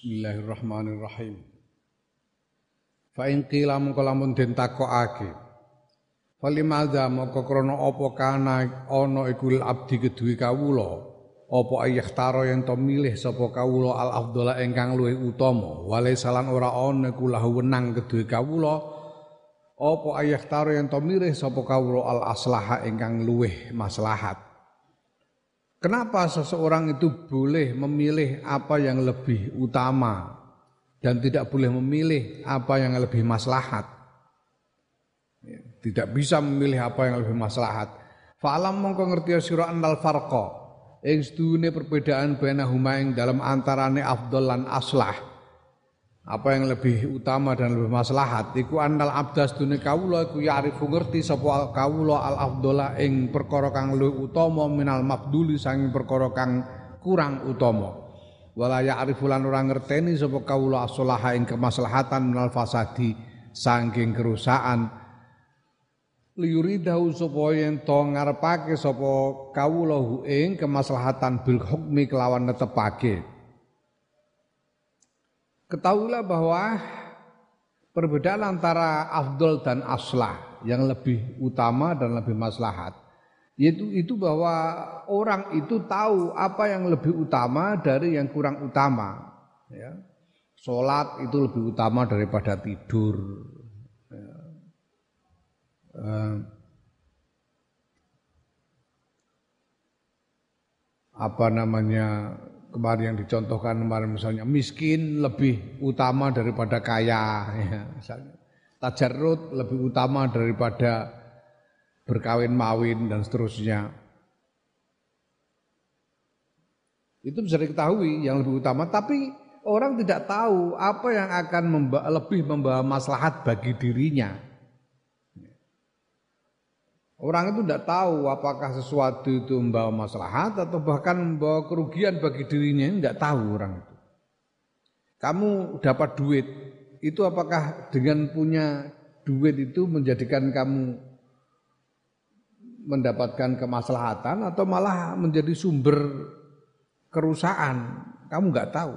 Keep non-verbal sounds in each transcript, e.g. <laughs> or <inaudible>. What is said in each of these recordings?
Bismillahirrahmanirrahim. Fa in qila mongko lamun den takokake. Falimadza mongko krana apa kana ana iku abdi kedue kawula apa ayah taro yang to milih sapa kawula al afdhala ingkang luwih utama wale salan ora ana iku lahu wenang kedue kawula apa ayah taro yang to milih sapa kawula al aslaha ingkang luwih maslahat Kenapa seseorang itu boleh memilih apa yang lebih utama dan tidak boleh memilih apa yang lebih maslahat? Ya, tidak bisa memilih apa yang lebih maslahat. Fa'alam mongko ngerti sira annal farqa. Ing sedune perbedaan bainahuma ing dalam antarane afdol lan aslah apa yang lebih utama dan lebih maslahat? Iku annal abdas dunia kawula iku ya'rifu ngerti sapa kawula al afdola ing perkara kang luwih utama minal mabduli sanging perkara kang kurang utama. Wala ya'rifu lan ora ngerteni sapa kawula as ing kemaslahatan minal fasadi saking kerusakan. Liyuridahu supaya yen to ngarepake sapa kawula ing kemaslahatan bil hukmi kelawan netepake Ketahuilah bahwa perbedaan antara afdol dan aslah yang lebih utama dan lebih maslahat yaitu itu bahwa orang itu tahu apa yang lebih utama dari yang kurang utama ya. Sholat itu lebih utama daripada tidur ya. eh, apa namanya kemarin yang dicontohkan kemarin misalnya miskin lebih utama daripada kaya <laughs> ya, misalnya. Lebih utama daripada berkawin mawin dan seterusnya. Itu bisa diketahui yang lebih utama. Tapi orang tidak tahu apa yang akan memba lebih membawa maslahat bagi dirinya Orang itu tidak tahu apakah sesuatu itu membawa maslahat atau bahkan membawa kerugian bagi dirinya, tidak tahu orang itu. Kamu dapat duit, itu apakah dengan punya duit itu menjadikan kamu mendapatkan kemaslahatan atau malah menjadi sumber kerusakan? Kamu nggak tahu.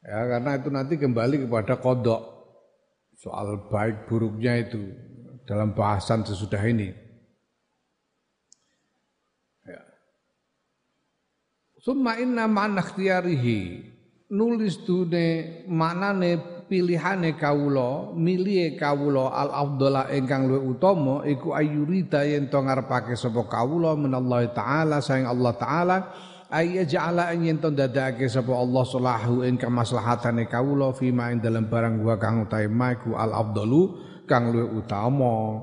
Ya, karena itu nanti kembali kepada kodok soal baik buruknya itu dalam bahasan sesudah ini. Ya. Summa inna ma'na ikhtiyarihi nulis dune maknane pilihane kawula milih kawula al afdhala ingkang luwih utama iku ayurida yen to ngarepake sapa kawula menallahi taala sayang Allah taala ayya ja'ala yen to dadake sapa Allah salahu ing kemaslahatane kawula fima ing dalam barang wa kang utahe al afdalu kang luwih utama.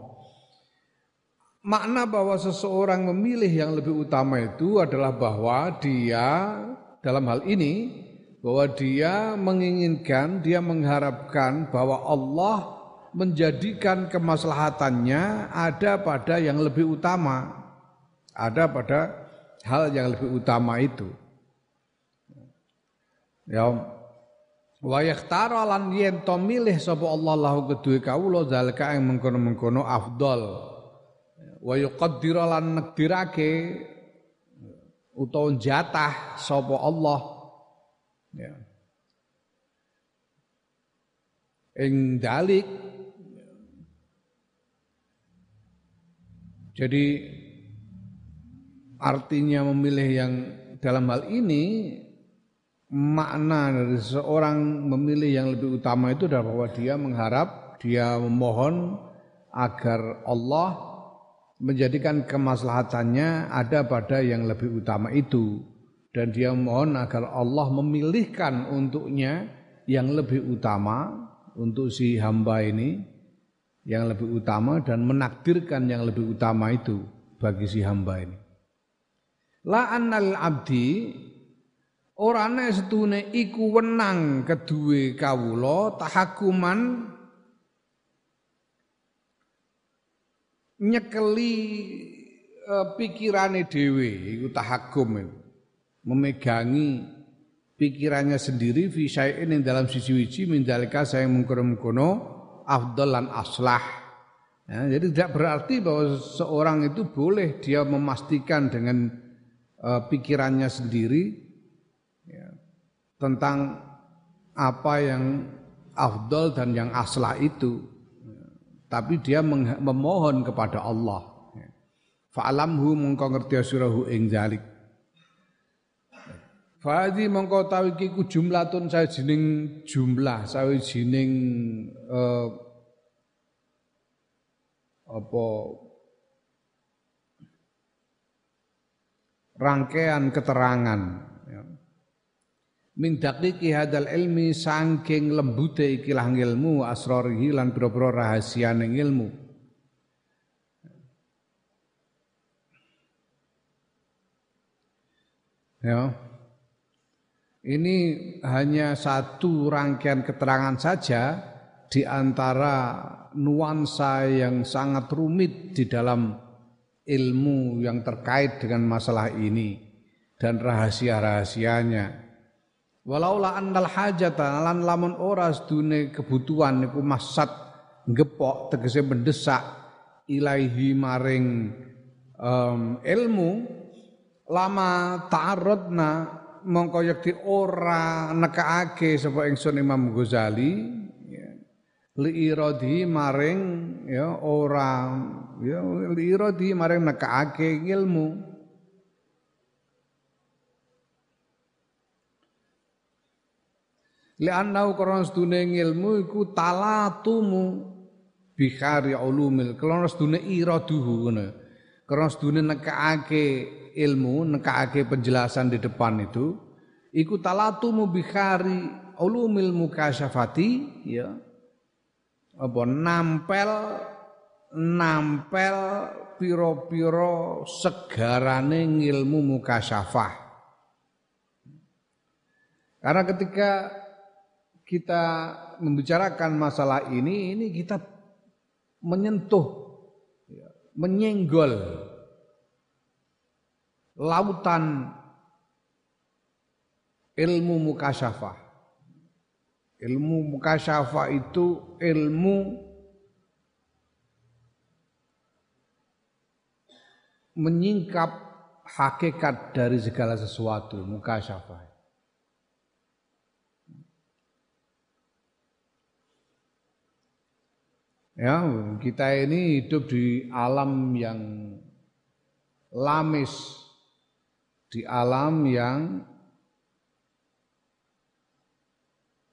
Makna bahwa seseorang memilih yang lebih utama itu adalah bahwa dia dalam hal ini bahwa dia menginginkan, dia mengharapkan bahwa Allah menjadikan kemaslahatannya ada pada yang lebih utama. Ada pada hal yang lebih utama itu. Ya, Wa yakhtara lan yen to milih sapa Allah lahu kedue kawula zalika ing mengkono-mengkono afdal. Wa yuqaddira lan nekdirake utawa jatah sapa Allah ya. Ing dalik Jadi artinya memilih yang dalam hal ini makna dari seorang memilih yang lebih utama itu adalah bahwa dia mengharap, dia memohon agar Allah menjadikan kemaslahatannya ada pada yang lebih utama itu dan dia mohon agar Allah memilihkan untuknya yang lebih utama untuk si hamba ini yang lebih utama dan menakdirkan yang lebih utama itu bagi si hamba ini. La annal abdi Ora setune iku wenang kedue kawula tahakuman nyekeli uh, pikirane dhewe iku tahakum. Memegangi pikirannya sendiri fi syai'in dalam sisi wiji mindalika saya mengkono-mengkono afdal lan aslah. Ya, jadi tidak berarti bahwa seorang itu boleh dia memastikan dengan uh, pikirannya sendiri tentang apa yang afdol dan yang aslah itu. Tapi dia memohon kepada Allah. Fa'alamhu mengko ngerti sirahu ing zalik. Fadi mongko tahu iki ku jumlatun sawijining jumlah sawijining uh, apa rangkaian keterangan min daqiqi hadal ilmi saking lembute ikilah ilmu asrarihi lan pira-pira rahasiane ilmu ya. Ini hanya satu rangkaian keterangan saja di antara nuansa yang sangat rumit di dalam ilmu yang terkait dengan masalah ini dan rahasia-rahasianya Walaula annal hajata lan lamun ora sedune kebutuhan niku masat gepok tegese mendesak ilaihi maring um, ilmu lama ta'arradna mongko yekti ora nekaake sapa ingsun Imam Ghazali ya, li iradi maring ya ora ya li iradi maring nekaake ilmu Li'annau karena sedune ilmu iku talatumu bikhari ulumil. Karena sedune iraduhu ngono. Karena sedune nekake ilmu, nekake penjelasan di depan itu iku talatumu bikhari ulumil mukasyafati ya. Apa nampel nampel piro-piro segarane ilmu mukasyafah. Karena ketika kita membicarakan masalah ini, ini kita menyentuh, ya, menyenggol lautan ilmu mukasyafah. Ilmu mukasyafah itu ilmu menyingkap hakikat dari segala sesuatu mukasyafah. Ya, kita ini hidup di alam yang lamis, di alam yang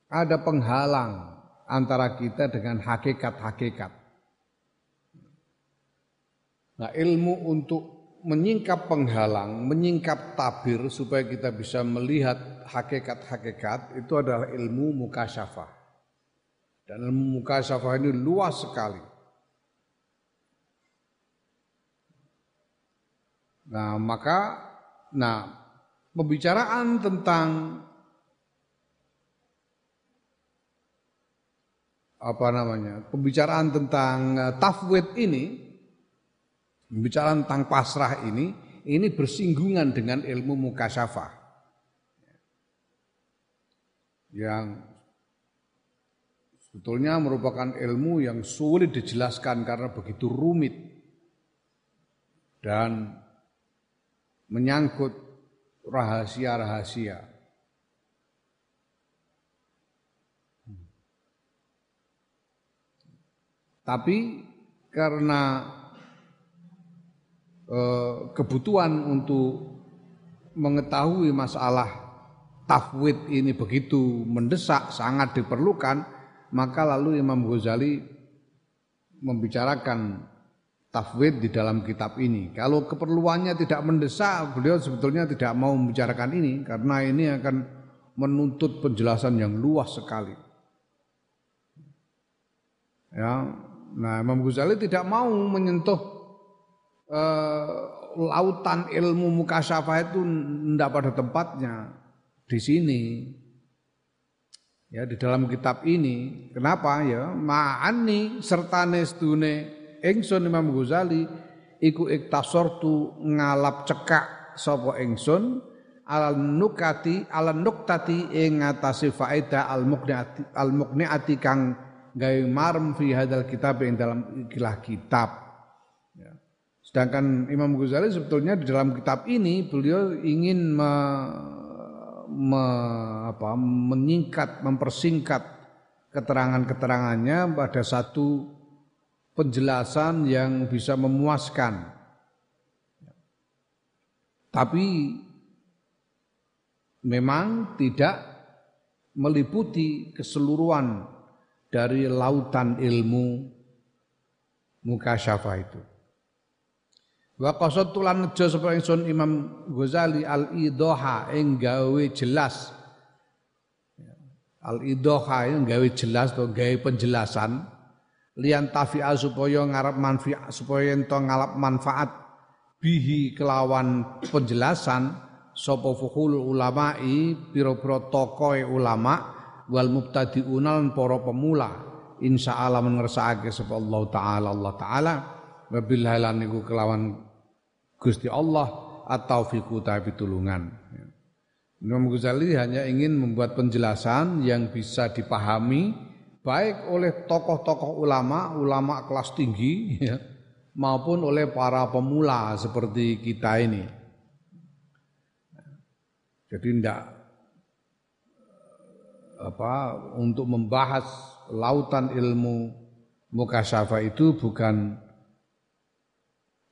ada penghalang antara kita dengan hakikat-hakikat. Nah, ilmu untuk menyingkap penghalang, menyingkap tabir supaya kita bisa melihat hakikat-hakikat itu adalah ilmu mukasyafah. Dan ilmu mukasyafah ini luas sekali. Nah, maka nah pembicaraan tentang apa namanya? Pembicaraan tentang uh, tafwid ini pembicaraan tentang pasrah ini ini bersinggungan dengan ilmu mukasyafah. Yang Sebetulnya merupakan ilmu yang sulit dijelaskan karena begitu rumit dan menyangkut rahasia-rahasia. Tapi karena eh, kebutuhan untuk mengetahui masalah tafwid ini begitu mendesak, sangat diperlukan, maka lalu Imam Ghazali membicarakan tafwid di dalam kitab ini. Kalau keperluannya tidak mendesak, beliau sebetulnya tidak mau membicarakan ini karena ini akan menuntut penjelasan yang luas sekali. Ya, nah Imam Ghazali tidak mau menyentuh uh, lautan ilmu mukasyafah itu tidak pada tempatnya di sini ya di dalam kitab ini. Kenapa ya? Ma'ani serta nestune ingsun Imam Ghazali iku iktasortu ngalap cekak sapa ingsun al nukati al nuktati ing ngatasi faedah al muqniati al muqniati kang gawe marm fi hadal kitab ing dalam ikilah kitab. Ya. Sedangkan Imam Ghazali sebetulnya di dalam kitab ini beliau ingin me me, apa, menyingkat, mempersingkat keterangan-keterangannya pada satu penjelasan yang bisa memuaskan. Tapi memang tidak meliputi keseluruhan dari lautan ilmu mukasyafah itu. Wa qasadtu lan nejo sapa ingsun Imam Ghazali al-idoha ing gawe jelas. Al-idoha ing gawe jelas atau gawe penjelasan. Lian tafi'a supaya ngarep manfaat supaya ento ngalap manfaat bihi kelawan penjelasan sapa fuhul ulama'i pira-pira tokoe ulama wal mubtadi'unal para pemula. Insyaallah mengersakake sapa Allah taala. Allah taala. Wabil halan niku kelawan Gusti Allah atau fiku tapi tulungan. Imam Ghazali hanya ingin membuat penjelasan yang bisa dipahami baik oleh tokoh-tokoh ulama, ulama kelas tinggi ya, maupun oleh para pemula seperti kita ini. Jadi tidak apa untuk membahas lautan ilmu mukasyafa itu bukan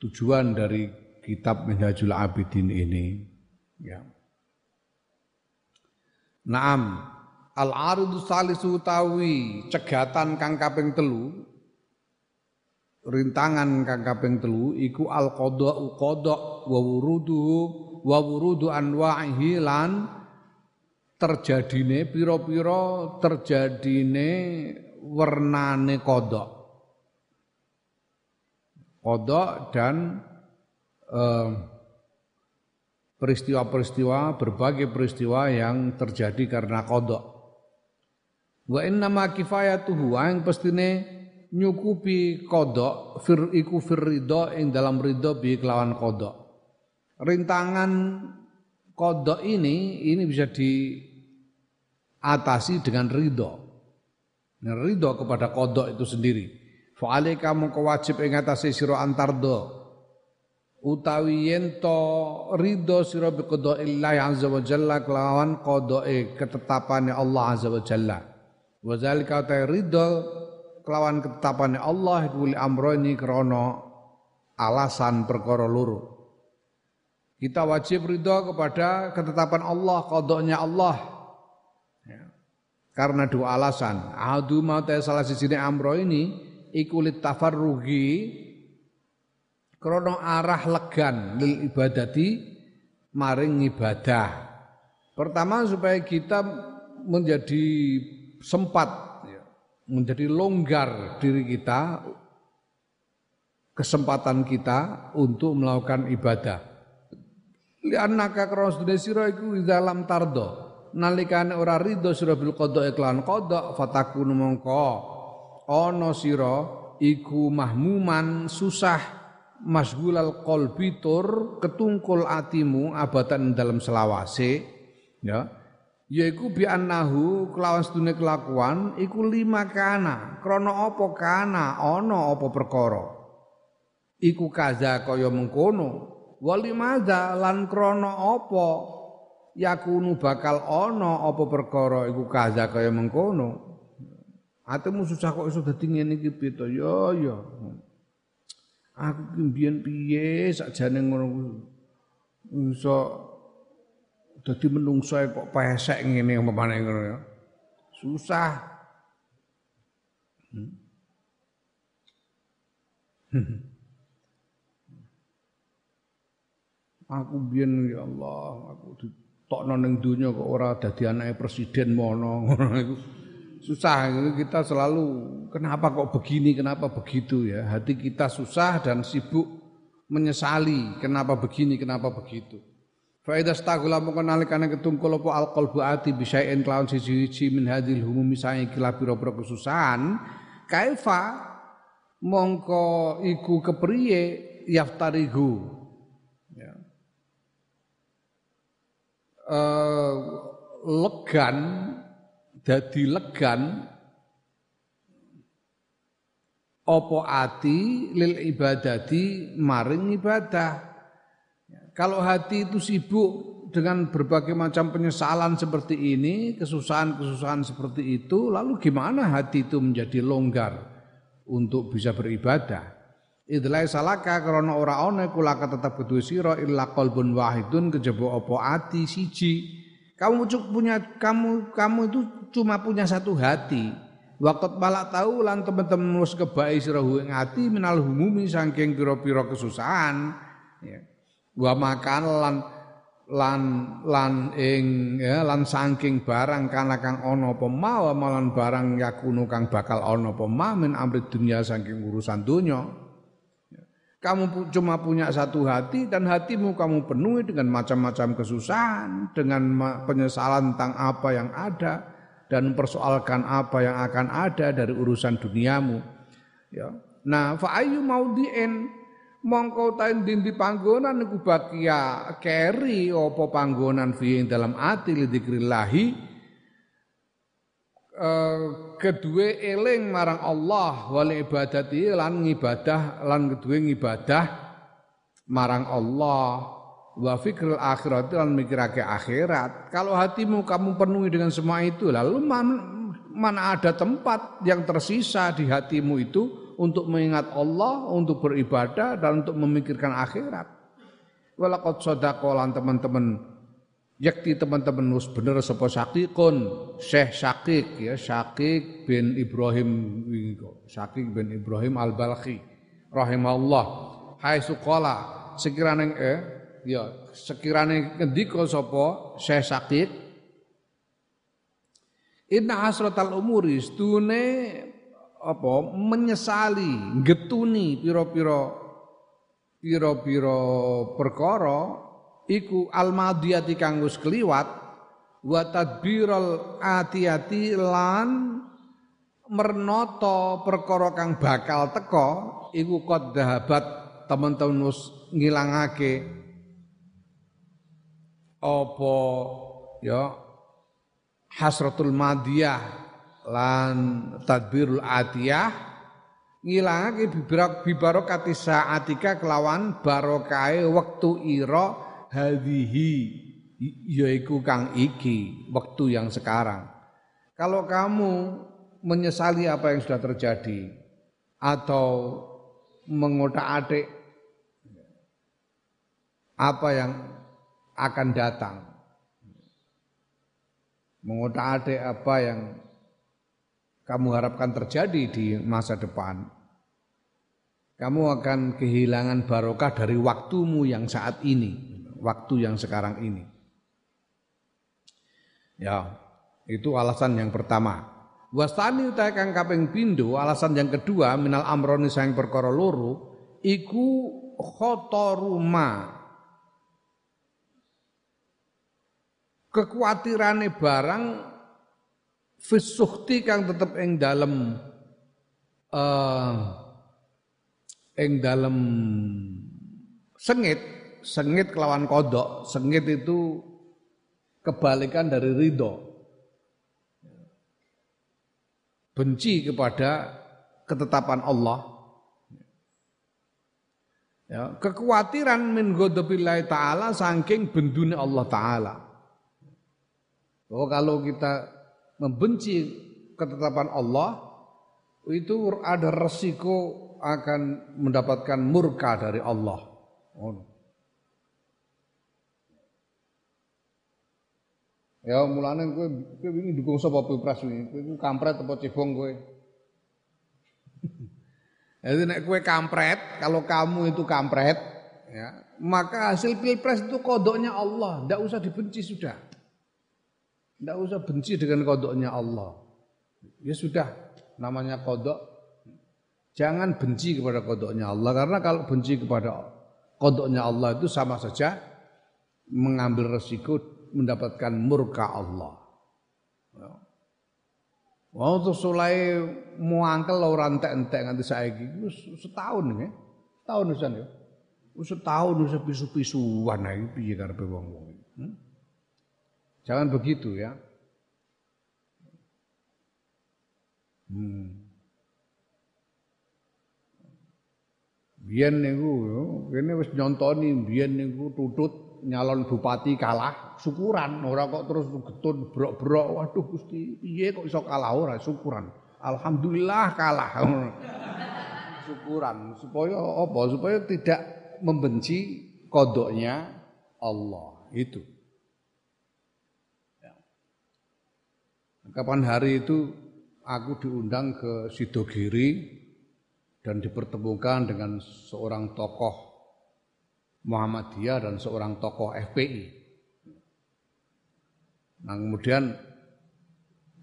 tujuan dari kitab Minhajul Abidin ini ya. Naam al aridu salisu tawi cegatan kang kaping telu rintangan kang kaping telu iku al qada qada wa wurudu wa wurudu anwa'ihi lan terjadine pira-pira terjadine wernane kodok kodok dan peristiwa-peristiwa, berbagai peristiwa yang terjadi karena kodok. Wa inna ma kifayatuhu yang pestine nyukupi kodok fir iku fir ridho ing dalam ridho bi kelawan kodok. Rintangan kodok ini ini bisa diatasi dengan ridho. Nah, ridho kepada kodok itu sendiri. Fa'alika mongko wajib ing atase sira antardo utawi yen to ridho sira bi qada'illahi azza wa jalla kelawan qada'i ketetapane Allah azza wa jalla. Wa zalika ta ridho kelawan ketetapane Allah li amroni krana alasan perkara loro. Kita wajib ridho kepada ketetapan Allah qada'nya Allah. Ya. karena dua alasan. Adu mau salah sisi amro ini iku tafarrugi krono arah legan lil ibadati maring ibadah. Pertama supaya kita menjadi sempat ya, menjadi longgar diri kita kesempatan kita untuk melakukan ibadah. Li'annaka krono sedaya sira iku dalam tardo. Nalikane ora ridho sira bil qada iklan qada fatakunu mongko ana sira iku mahmuman susah masgulal qalbi tur ketungkul atimu abatan dalam selawase ya. Yaiku bi annahu kelawan sedune kelakuan iku lima kana. Krana apa kana ana apa perkara. Iku kaza kaya mengkono. Walimadza lan krana apa yakunu bakal ana apa perkara iku kaza kaya mengkono. Atimu susah kok iso dadi ngene iki piye to ya ya Aku ki mbiyen piye sakjane ngono iso dadi menungso kok pesek ngene umpamane ngono ya. Susah. Hmm. <laughs> aku biyen ya Allah, aku ditokno ning donya kok ora dadi anake presiden mono ngono iku susah. Kita selalu kenapa kok begini kenapa begitu ya? Hati kita susah dan sibuk menyesali kenapa begini kenapa begitu. Faidah stagula mongko nalikane ketungkul apa alqalbu ati bisain kelawan siji-siji min hadil humumi sae kila pira-pira kesusahan kaifa mongko iku kepriye yaftarigu? Ya. Uh, legan dadi legan opo ati lil ibadati maring ibadah. Kalau hati itu sibuk dengan berbagai macam penyesalan seperti ini, kesusahan-kesusahan seperti itu, lalu gimana hati itu menjadi longgar untuk bisa beribadah? Idlai salaka karena ora ana kulaka tetap kedua sira illa qalbun wahidun kejaba apa ati siji. Kamu punya kamu kamu itu cuma punya satu hati. Waktu balak tahu lan teman-teman wis kebai sira ing ati minal humumi saking pira-pira kesusahan. Ya. Wa makan lan lan lan ing ya lan saking barang kana kang ana apa ma malan barang yakunu kang bakal ana apa min amri dunya saking urusan dunya. Kamu cuma punya satu hati dan hatimu kamu penuhi dengan macam-macam kesusahan, dengan penyesalan tentang apa yang ada dan mempersoalkan apa yang akan ada dari urusan duniamu. Ya. Nah, fa ayu maudhi'in mongko ta di panggonan iku bakia keri apa panggonan fi dalam ati Eh, kedua eling marang Allah wal ibadati lan ngibadah lan kedua ngibadah marang Allah. Wa fikrul akhirat lan mikirake akhirat. Kalau hatimu kamu penuhi dengan semua itu lalu mana ada tempat yang tersisa di hatimu itu untuk mengingat Allah untuk beribadah dan untuk memikirkan akhirat? Walaqad sadaqalan teman-teman yakti teman-teman nus bener sapa Syakikun Syekh Syakik ya. Syakik bin Ibrahim Syakik bin Ibrahim Al-Balkhi rahimahullah. Hai suqala sekirane eh ya sekirane ngendika sapa Syekh Syakik Inna hasratal umuri stune apa menyesali getuni pira-pira pira-pira perkara iku almadiyati kang wis kliwat wa tadbiral ati-ati lan mernoto perkara kang bakal teko iku qad dahabat teman-teman wis ngilangake. Apa ya hasratul madiyah lan tadbirul atiyah ngilangake bibarokati saatika kelawan barokahe wektu ira hadhihi yaiku kang iki waktu yang sekarang. Kalau kamu menyesali apa yang sudah terjadi atau mengotak-atik apa yang akan datang. Mengotak-atik apa yang kamu harapkan terjadi di masa depan. Kamu akan kehilangan barokah dari waktumu yang saat ini waktu yang sekarang ini. Ya, itu alasan yang pertama. Wastani utai kang kaping pindho, alasan yang kedua minal amroni sayang perkara loro iku khotoruma. Kekuatirane barang fisuhti kang tetep ing dalem uh, ing dalem sengit sengit kelawan kodok, sengit itu kebalikan dari ridho. Benci kepada ketetapan Allah. Ya, kekhawatiran min ghadabillahi taala saking bendune Allah taala. Bahwa kalau kita membenci ketetapan Allah itu ada resiko akan mendapatkan murka dari Allah. Oh. Ya mulane kowe kowe wingi dukung sapa Pilpres wingi? Kowe kampret apa cebong kowe? <laughs> Jadi nek kowe kampret, kalau kamu itu kampret, ya, maka hasil Pilpres itu kodoknya Allah, ndak usah dibenci sudah. Ndak usah benci dengan kodoknya Allah. Ya sudah, namanya kodok. Jangan benci kepada kodoknya Allah, karena kalau benci kepada kodoknya Allah itu sama saja mengambil resiko mendapatkan murka Allah. Ya. Wong terus mulai muangkel ora entek-entek nganti saiki wis setahun ya. Setahun wisan ya. Setahun wis pisu-pisuan ae piye karepe wong-wong. Hmm? Jangan begitu ya. Hmm. Biyen niku kene wis nyontoni biyen niku tutut nyalon bupati kalah syukuran. Ora kok terus getun brok-brok. Waduh Gusti piye kok iso kalah? Ora syukuran. Alhamdulillah kalah. <laughs> Syukuran. Supaya apa? Supaya tidak membenci kodoknya Allah. Itu. Ya. kapan hari itu aku diundang ke Sidogiri dan dipertemukan dengan seorang tokoh Muhammadiyah dan seorang tokoh FPI. Nah kemudian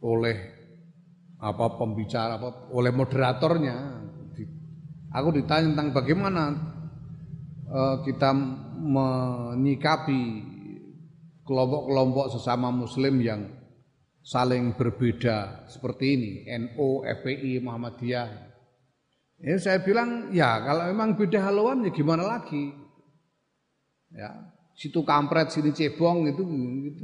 oleh apa pembicara apa oleh moderatornya aku ditanya tentang bagaimana uh, kita menyikapi kelompok-kelompok sesama muslim yang saling berbeda seperti ini NU, FPI, Muhammadiyah. Ya saya bilang ya kalau memang beda haluan ya gimana lagi? Ya. Situ kampret sini cebong itu itu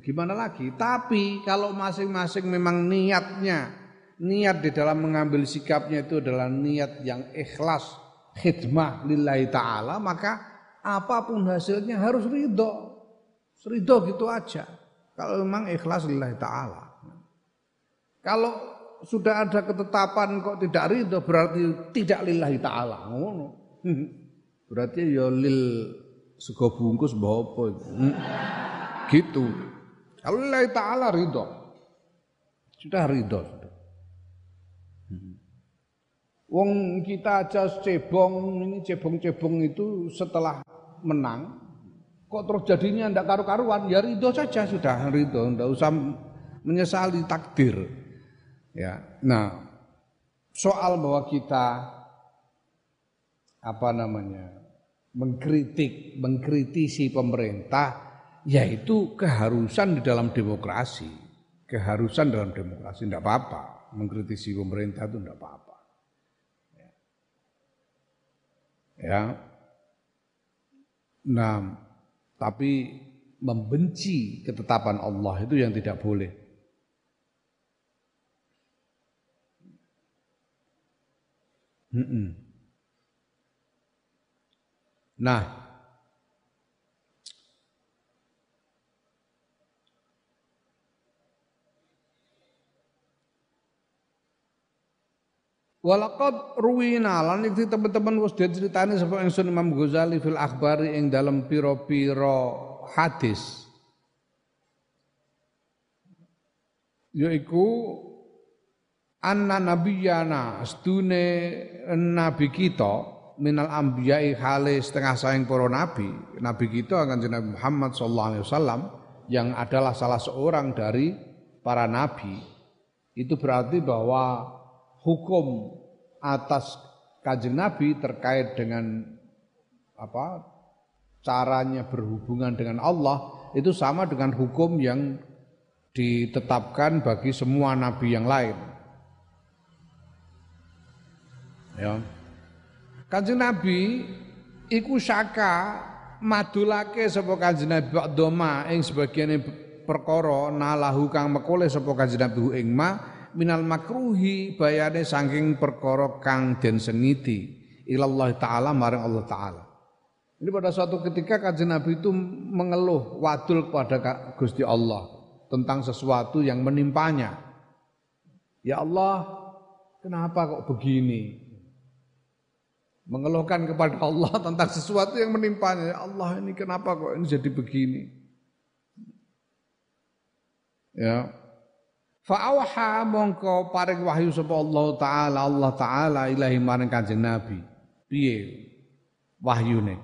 gimana lagi? Tapi kalau masing-masing memang niatnya niat di dalam mengambil sikapnya itu adalah niat yang ikhlas khidmah lillahi taala maka apa pun hasilnya harus ridho. Ridho gitu aja. Kalau memang ikhlas lillahi taala. Kalau sudah ada ketetapan kok tidak ridho berarti tidak lillahi taala. <laughs> Berarti ya lil sego bungkus bawa apa. Hmm. Gitu. Allah Ta'ala ridho. Sudah ridho. Hmm. Wong kita aja cebong, ini cebong-cebong itu setelah menang, kok terus jadinya ndak karu-karuan, ya ridho saja sudah ridho, ndak usah menyesali takdir. Ya, nah soal bahwa kita apa namanya mengkritik, mengkritisi pemerintah, yaitu keharusan di dalam demokrasi. Keharusan dalam demokrasi, tidak apa-apa. Mengkritisi pemerintah itu tidak apa-apa. Ya. ya. Nah, tapi membenci ketetapan Allah itu yang tidak boleh. Hmm -mm. Nah, Walakad ruwina lan iki teman-teman wis diceritani sapa ingsun Imam Ghazali fil akhbari ing dalam pira-pira hadis. Yaiku anna nabiyana stune nabi kita minal ambiyai khali setengah saing para nabi. Nabi kita akan Nabi Muhammad sallallahu alaihi wasallam yang adalah salah seorang dari para nabi itu berarti bahwa hukum atas kanjeng nabi terkait dengan apa caranya berhubungan dengan Allah itu sama dengan hukum yang ditetapkan bagi semua nabi yang lain. Ya Kanjeng Nabi iku saka madulake sapa Kanjeng Nabi doma ing sebagian perkara nalahu kang mekole sapa Kanjeng Nabi ing ma minal makruhi bayane saking perkara kang den sengiti ilallah taala marang Allah taala. Ini pada suatu ketika Kanjeng Nabi itu mengeluh wadul kepada Gusti Allah tentang sesuatu yang menimpanya. Ya Allah, kenapa kok begini? Mengeluhkan kepada Allah <laughs> tentang sesuatu yang menimpanya. Ya Allah ini kenapa kok ini jadi begini? Ya. Fa'awha mongko paring wahyu sapa Allah taala Allah taala ilahi maring Kanjeng Nabi. Piye wahyune?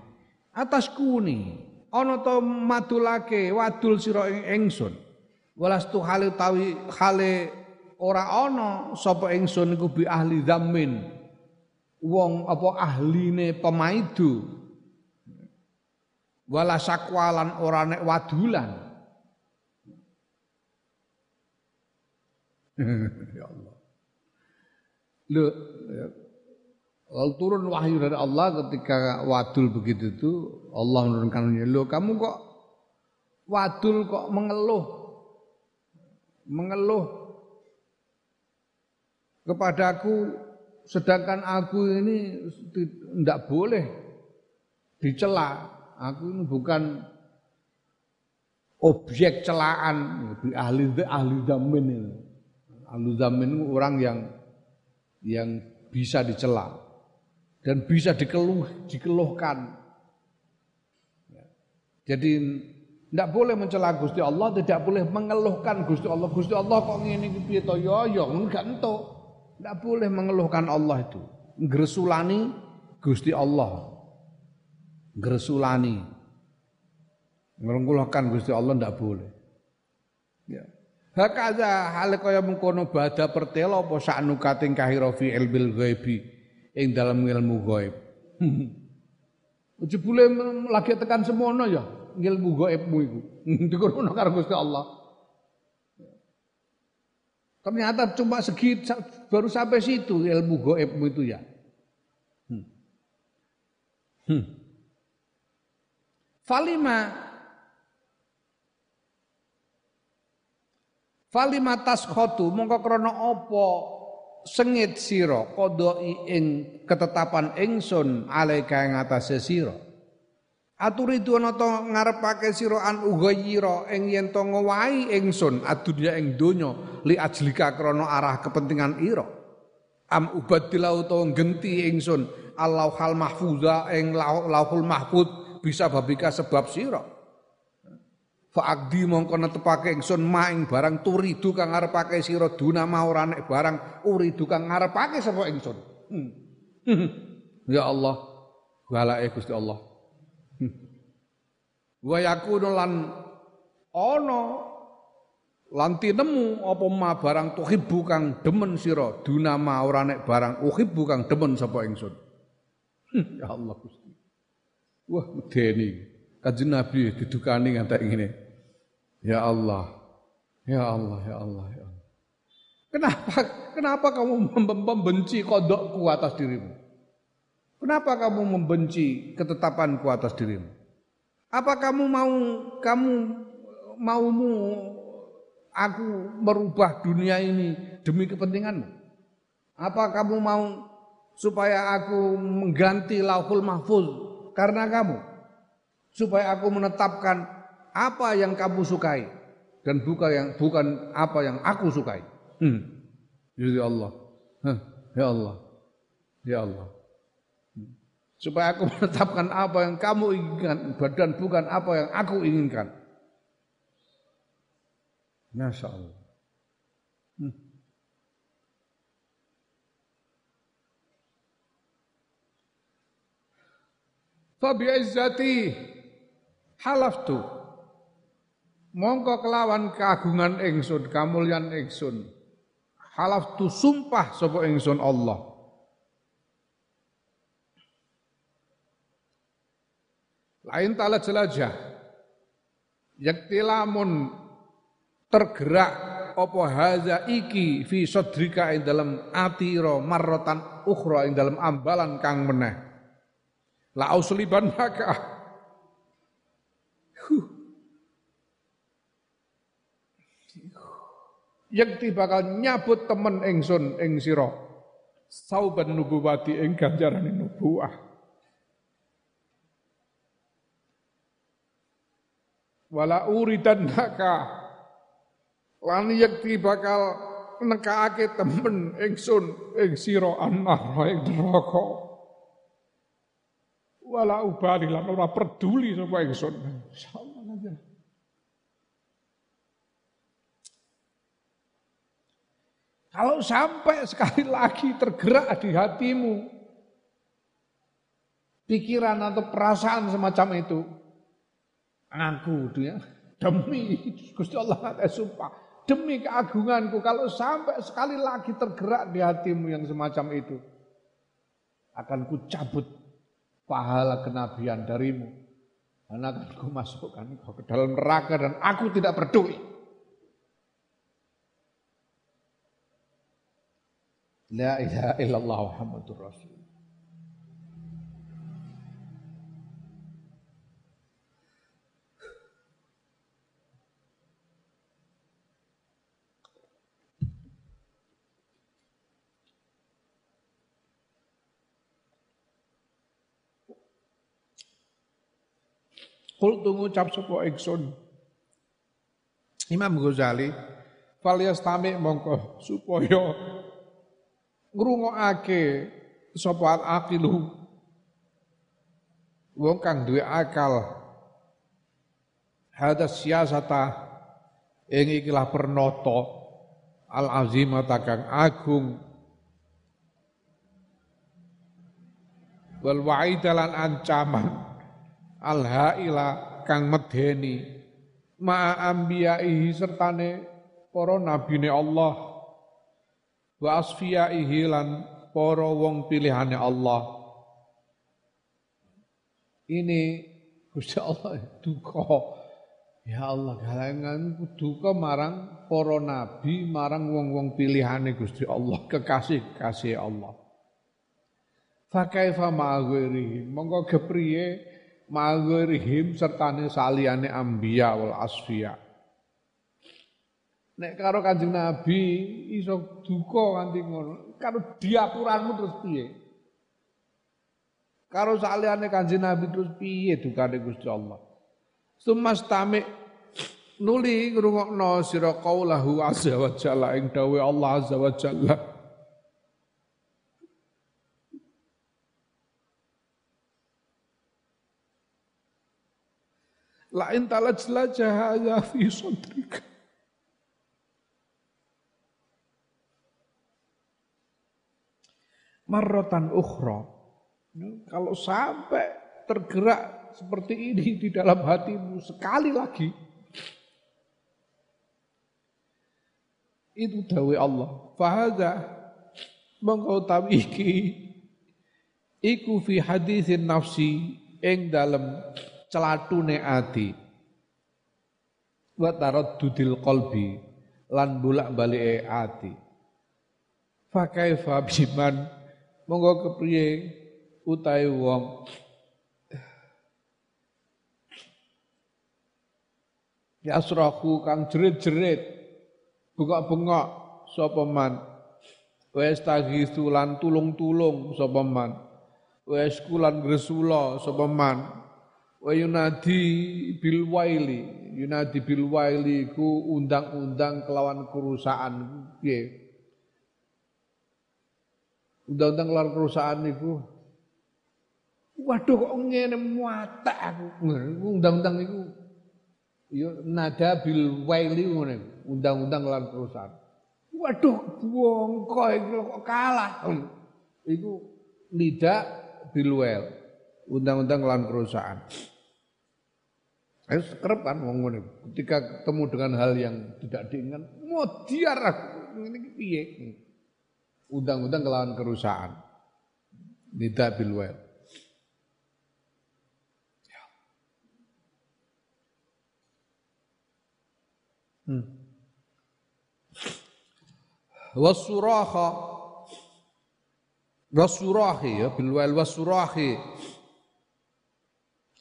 Atas kuni ana to madulake wadul sira ing ingsun. Walastu hale tawi hale ora ana sapa ingsun iku bi ahli zammin wong apa ahline pemaidu. Wala sakwalan ora nek wadulan. <laughs> Ya Allah. Lho, ya. Turun wahyu dari Allah ketika wadul begitu itu Allah menurunkan lo kamu kok wadul kok mengeluh? Mengeluh. Kepadaku Sedangkan aku ini tidak boleh dicela. Aku ini bukan objek celaan di ahli ahli zaman ini. Ahli zaman itu orang yang yang bisa dicela dan bisa dikeluh dikeluhkan. Ya. Jadi tidak boleh mencela Gusti Allah, tidak boleh mengeluhkan Gusti Allah. Gusti Allah kok ngene iki piye to? Ya ya enggak entuk. Tidak boleh mengeluhkan Allah itu. Gresulani Gusti Allah. Gresulani. Ngeluhkan Gusti Allah tidak boleh. Ya. Hakaza hal kaya mengkono bada pertelo apa saknu kating kahira fi ilbil ghaibi ing dalam ilmu ghaib. <laughs> Jebule lagi tekan semono ya ilmu ghaibmu iku. <laughs> Dikono karo Gusti Allah. Ternyata cuma segitu baru sampai situ ilmu gaibmu itu ya. Hmm. Hmm. Falima Falima khotu mongko krana apa sengit sira qodoi ing ketetapan ingsun alaika ing atase sira. Aturidu ana to ngarepake sira an ughayira ing yen to ngowahi ingsun adunya ing donya li ajlika krana arah kepentingan ira. Am ubadilau to genti ingsun Allahul mahfuza ing lauhul mahfud bisa babika sebab sira. Fa'akdi mongko netepake ingsun maing barang turidu kang ngarepake sira duna ma ora nek barang uridu kang ngarepake sapa ingsun. Hmm. <laughs> ya Allah, walake Gusti Allah. Wa yakunu lan ana lan tinemu apa ma barang tuhibbu kang demen sira duna ma ora nek barang uhibbu kang demen sapa ingsun. Hmm. ya Allah Gusti. Wah medeni. Kanjeng Nabi didukani ngantek ngene. Ya Allah, ya Allah, ya Allah, ya Allah. Kenapa kenapa kamu membenci kodokku atas dirimu? Kenapa kamu membenci ketetapanku atas dirimu? Apa kamu mau kamu maumu aku merubah dunia ini demi kepentinganmu? Apa kamu mau supaya aku mengganti lauhul mahfuz karena kamu? Supaya aku menetapkan apa yang kamu sukai dan bukan yang bukan apa yang aku sukai. Hmm. Ya Allah. Huh. Ya Allah. Ya Allah. Supaya aku <laughs> menetapkan apa yang kamu inginkan dan bukan apa yang aku inginkan. Masya Allah. Hmm. Fabi izzati halaftu mongko kelawan keagungan ingsun kamulyan ingsun halaf tu sumpah sapa ingsun Allah lain tala jelajah. Yakti lamun tergerak apa haza iki fi sadrika ing dalam atira marrotan ukhra ing dalam ambalan kang meneh. La ausliban maka huh. yakti bakal nyabut temen ingsun ing sira. Sauban nubuwati ing ganjarane nubuwah wala uridan naka lan yakti bakal nekake temen ingsun ing sira annar ing neraka. Wala ubali lan ora peduli sapa ingsun. Insyaallah Kalau sampai sekali lagi tergerak di hatimu pikiran atau perasaan semacam itu, aku dia demi Gusti Allah ada sumpah demi keagunganku kalau sampai sekali lagi tergerak di hatimu yang semacam itu akan ku cabut pahala kenabian darimu dan akan ku masukkan kau ke dalam neraka dan aku tidak peduli. La ilaha illallah Muhammadur Rasul. Kul tungu cap sapa ingsun. Imam Ghazali falyastami mongko supaya ngrungokake sapa aqilu wong kang duwe akal. Hadas siasata ing ikilah pernoto al azimata kang agung. Wal wa'idalan ancaman al haila kang medeni ma ambiyaihi sertane para nabine Allah. Wa asfiyaihi lan para wong pilihane Allah. Ini Gusti Allah duka. Ya Allah galangan duka marang para nabi marang wong-wong pilihane Gusti Allah kekasih-kasih Allah. Fa kaifa ma'ghairihim? Monggo ma'ghairihim sertane saliyane anbiya wal asfiya. Nek karo Kanjeng Nabi iso duka nganti ngono. Karo diapuranmu terus piye? Karo saliyane Kanjeng Nabi terus piye dukane Gusti Allah? Sumastami nuli ngrungokno sira qaulahu azza wa jalla ing dawuh Allah azza wa jalla. La in talajlaja hadza fi sadrika. Marrotan ukhra. Kalau sampai tergerak seperti ini di dalam hatimu sekali lagi. Itu dawe Allah. Fahada mengkau iki iku fi hadisin nafsi ing dalam celatune ati wa taraddudil qalbi lan bolak-balike ati fa kaifa biman? Monggo kepriye utahe wong. Yasrahu kang jerit-jerit bengok-bengok sapa man? Wis tagithulan tulung-tulung sapa man? Wis kulan gresula sapa man wa yunadi bil waili. Yunadi bil waili ku undang-undang kelawan kerusakan. Piye? Undang-undang kelawan kerusakan niku. Waduh kok ngene muatak aku. Undang-undang iku yo nada bil waili ngene. Undang-undang lan perusahaan waduh bongko iki kok kalah? Iku nida bil undang-undang lan perusahaan Ayo kerep kan wong ngene. Ketika ketemu dengan hal yang tidak diinginkan mau diar ini piye? Undang-undang kelawan kerusahaan nida bil wail Hmm. Wasuraha wasurahi ya bil wal wasurahi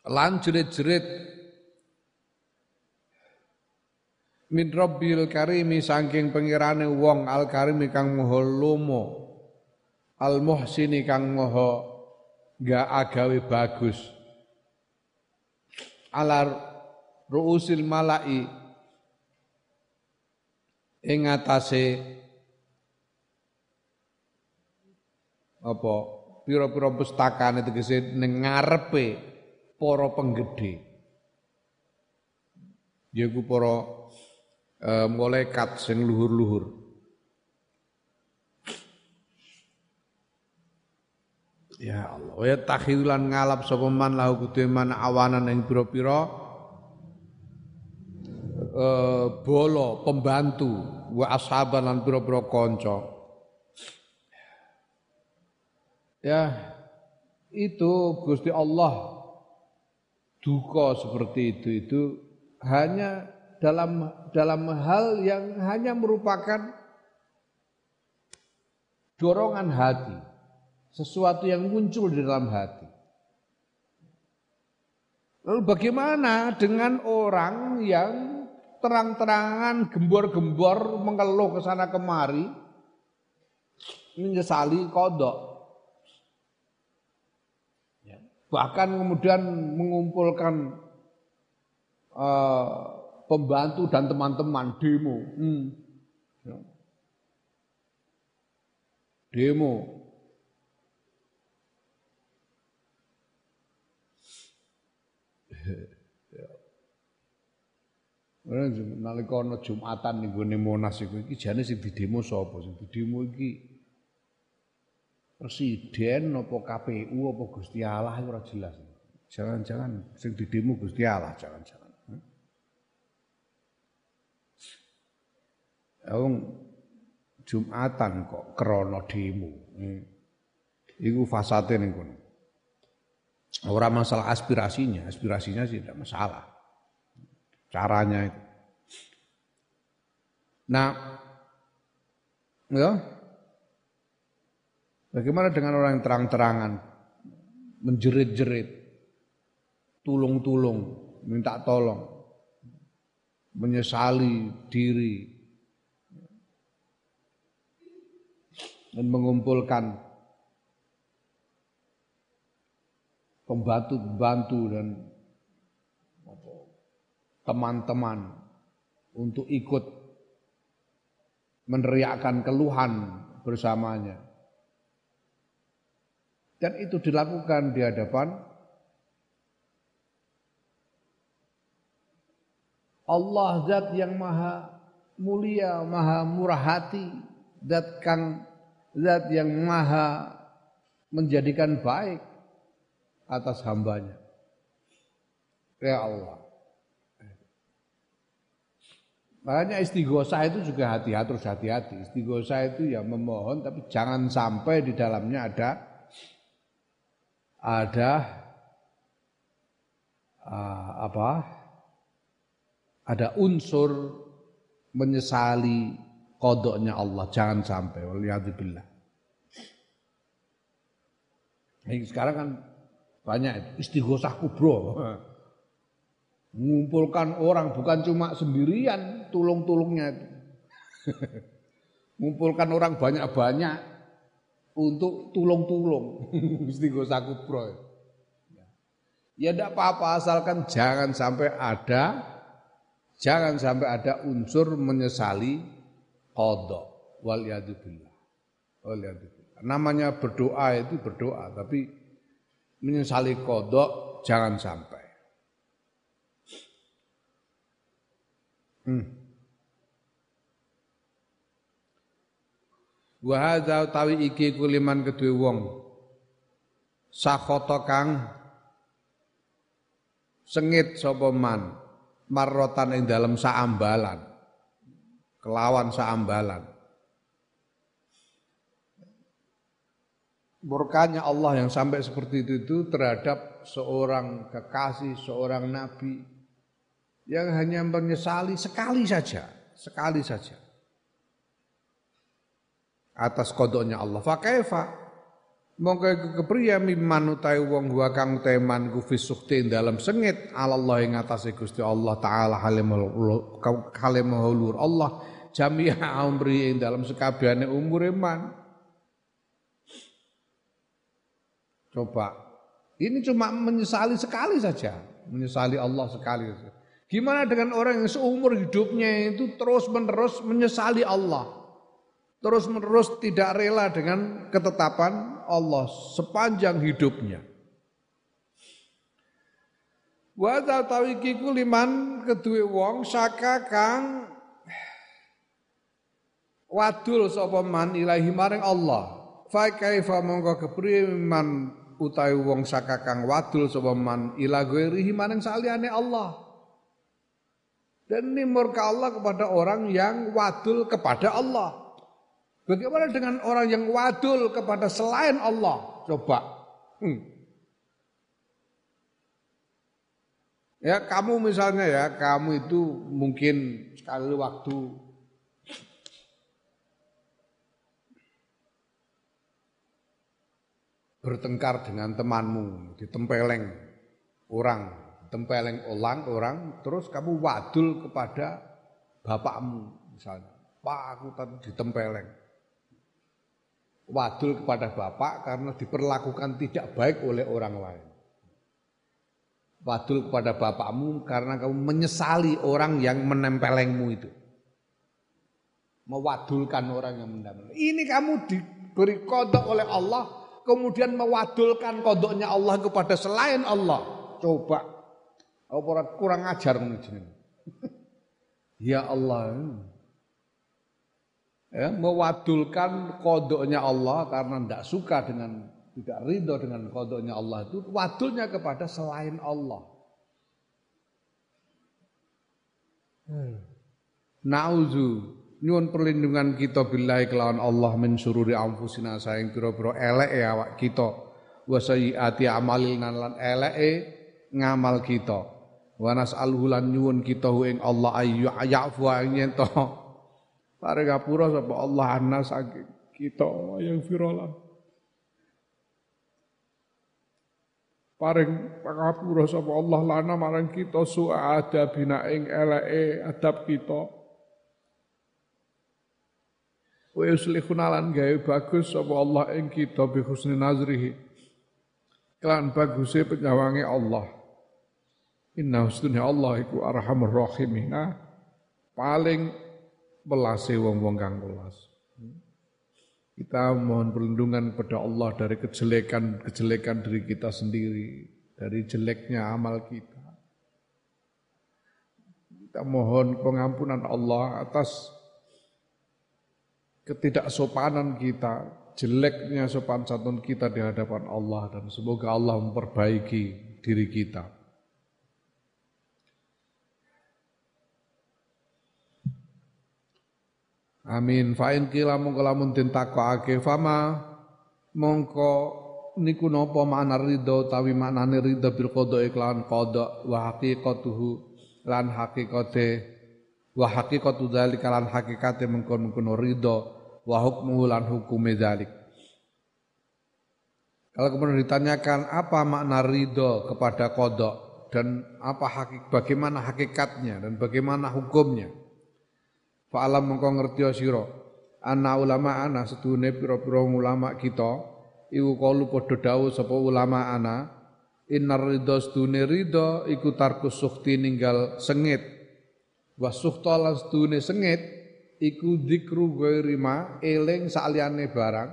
lan jerit-jerit min rabbil karimi saking pengirane wong al karimi kang maha lomo. Al muhsini kang maha ga agawe bagus. Alar ruusil malai ing atase apa pira-pira pustakane tegese ning ngarepe para penggede. Yaiku para e, malaikat sing luhur-luhur. Ya Allah, ya takhilan ngalap sapa man lahu kudu man awanan ing pira-pira? Eh, bolo pembantu wa ashaban lan pira-pira kanca. Ya itu Gusti Allah duka seperti itu itu hanya dalam dalam hal yang hanya merupakan dorongan hati sesuatu yang muncul di dalam hati Lalu bagaimana dengan orang yang terang-terangan gembor-gembor mengeluh ke sana kemari menyesali kodok ya. bahkan kemudian mengumpulkan uh, pembantu dan teman-teman demo. Hmm. Ya. Demo. <laughs> Ora nalika ana Jumatan ning gone Monas iku iki jane sing didemo sapa sing didemo iki presiden apa KPU apa Gusti Allah ora jelas. Jangan-jangan sing didemo Gusti Allah jangan-jangan. Wong Jumatan kok krana demo. Iku fasate ning kono. Ora masalah aspirasinya, aspirasinya sih tidak masalah caranya itu. Nah, ya, bagaimana dengan orang yang terang-terangan menjerit-jerit, tulung-tulung, minta tolong, menyesali diri, dan mengumpulkan pembantu-pembantu dan teman-teman untuk ikut meneriakkan keluhan bersamanya. Dan itu dilakukan di hadapan Allah zat yang maha mulia, maha murah hati, zat kang zat yang maha menjadikan baik atas hambanya. Ya Allah. Makanya istighosah itu juga hati-hati terus hati-hati. Istighosah itu ya memohon tapi jangan sampai di dalamnya ada ada uh, apa? Ada unsur menyesali kodoknya Allah. Jangan sampai. Waliyadzubillah. Ini sekarang kan banyak istighosah kubro. Mengumpulkan orang bukan cuma sendirian tulung-tulungnya itu. <laughs> Mengumpulkan orang banyak-banyak untuk tulung-tulung. <laughs> Istighosah kubro. Ya tidak apa-apa asalkan jangan sampai ada jangan sampai ada unsur menyesali kodok wal yadubillah. Namanya berdoa itu berdoa tapi menyesali kodok jangan sampai. Hmm. Wa hadza iki kuliman kedue wong sakhata kang sengit sapa man marrotan ing dalam saambalan kelawan saambalan murkanya Allah yang sampai seperti itu, itu terhadap seorang kekasih, seorang nabi yang hanya menyesali sekali saja, sekali saja. Atas kodoknya Allah. Fakaifa Mongko kepriya mimman utai wong gua kang teman ku fisukti dalam sengit. Allah ing atase Gusti Allah taala halimul halimul Allah jami'a amri ing dalam sekabehane umur iman. Coba ini cuma menyesali sekali saja, menyesali Allah sekali saja. Gimana dengan orang yang seumur hidupnya itu terus menerus menyesali Allah. Terus menerus tidak rela dengan ketetapan Allah sepanjang hidupnya. Wa tawi kiku liman kedue wong saka kang wadul sapa man ilahi maring Allah. Fa kaifa mongko kepriye man utawi wong saka kang wadul sapa man ila ghairihi maring saliyane Allah. Dan ini murka Allah kepada orang yang wadul kepada Allah. Bagaimana dengan orang yang wadul kepada selain Allah? Coba. Hmm. Ya kamu misalnya ya, kamu itu mungkin sekali waktu bertengkar dengan temanmu, ditempeleng orang tempeleng orang orang terus kamu wadul kepada bapakmu misalnya pak aku tadi ditempeleng wadul kepada bapak karena diperlakukan tidak baik oleh orang lain wadul kepada bapakmu karena kamu menyesali orang yang menempelengmu itu. Mewadulkan orang yang menempel. Ini kamu diberi kodok oleh Allah, kemudian mewadulkan kodoknya Allah kepada selain Allah. Coba, apa kurang ajar menurut <laughs> Ya Allah. Ya, mewadulkan kodoknya Allah karena tidak suka dengan tidak ridho dengan kodoknya Allah itu wadulnya kepada selain Allah. Hmm. Nauzu nyuwun perlindungan kita billahi kelawan Allah min sururi anfusina saing pira-pira elek ya awak kita wa sayyiati amalina lan eleke ngamal kita wa nas'aluhu lan nyuwun kita ing Allah ayyu ya'fu ing to <laughs> Paring ngapura sapa Allah anas kita yang firolah. Paring pangapura sapa Allah lana marang kita su'ada bina ing eleke adab kita. Wa yuslihuna lan gawe bagus sapa Allah ing kita bi husni nazrihi. Kelan baguse penyawange Allah. Inna husni Allah iku arhamur rahimin. Paling welase wong-wong kang welas. Kita mohon perlindungan kepada Allah dari kejelekan-kejelekan diri kita sendiri, dari jeleknya amal kita. Kita mohon pengampunan Allah atas ketidaksopanan kita, jeleknya sopan santun kita di hadapan Allah dan semoga Allah memperbaiki diri kita. Amin. Fa'in kila mongko lamun den takokake fama mongko niku napa makna ridho tawi maknane ridho bil qada iklan qada wa haqiqatuhu lan haqiqate wa haqiqatu dzalika lan hakikate mengkon-mengkono ridho wa hukmuhu lan hukume. Kalau kemudian ditanyakan apa makna ridho kepada kodok? Dan apa hakik, bagaimana hakikatnya? Dan bagaimana hukumnya, Fa'alam mengko ngerti sira ana ulama ana sedune pira-pira ulama kita iku kalu dawuh sapa ulama ana innar ridha sedune ridha iku tarkus sukti ninggal sengit. Wa sukhta lan sengit iku dzikru ghairi ma eling saliyane barang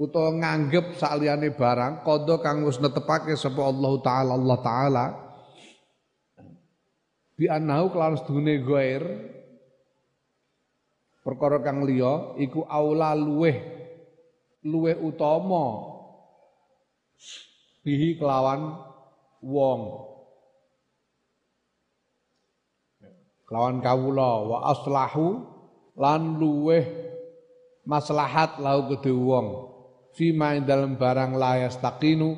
utawa nganggep saliyane barang kodho kang wis netepake sapa Allah taala Allah taala. Bi annahu kelawan sedune ghair perkara kang liya iku aula luweh luweh utama. Bihi kelawan wong kelawan kawula wa aslahu lan luweh maslahat lau kedhe wong fima dalam barang layas takinu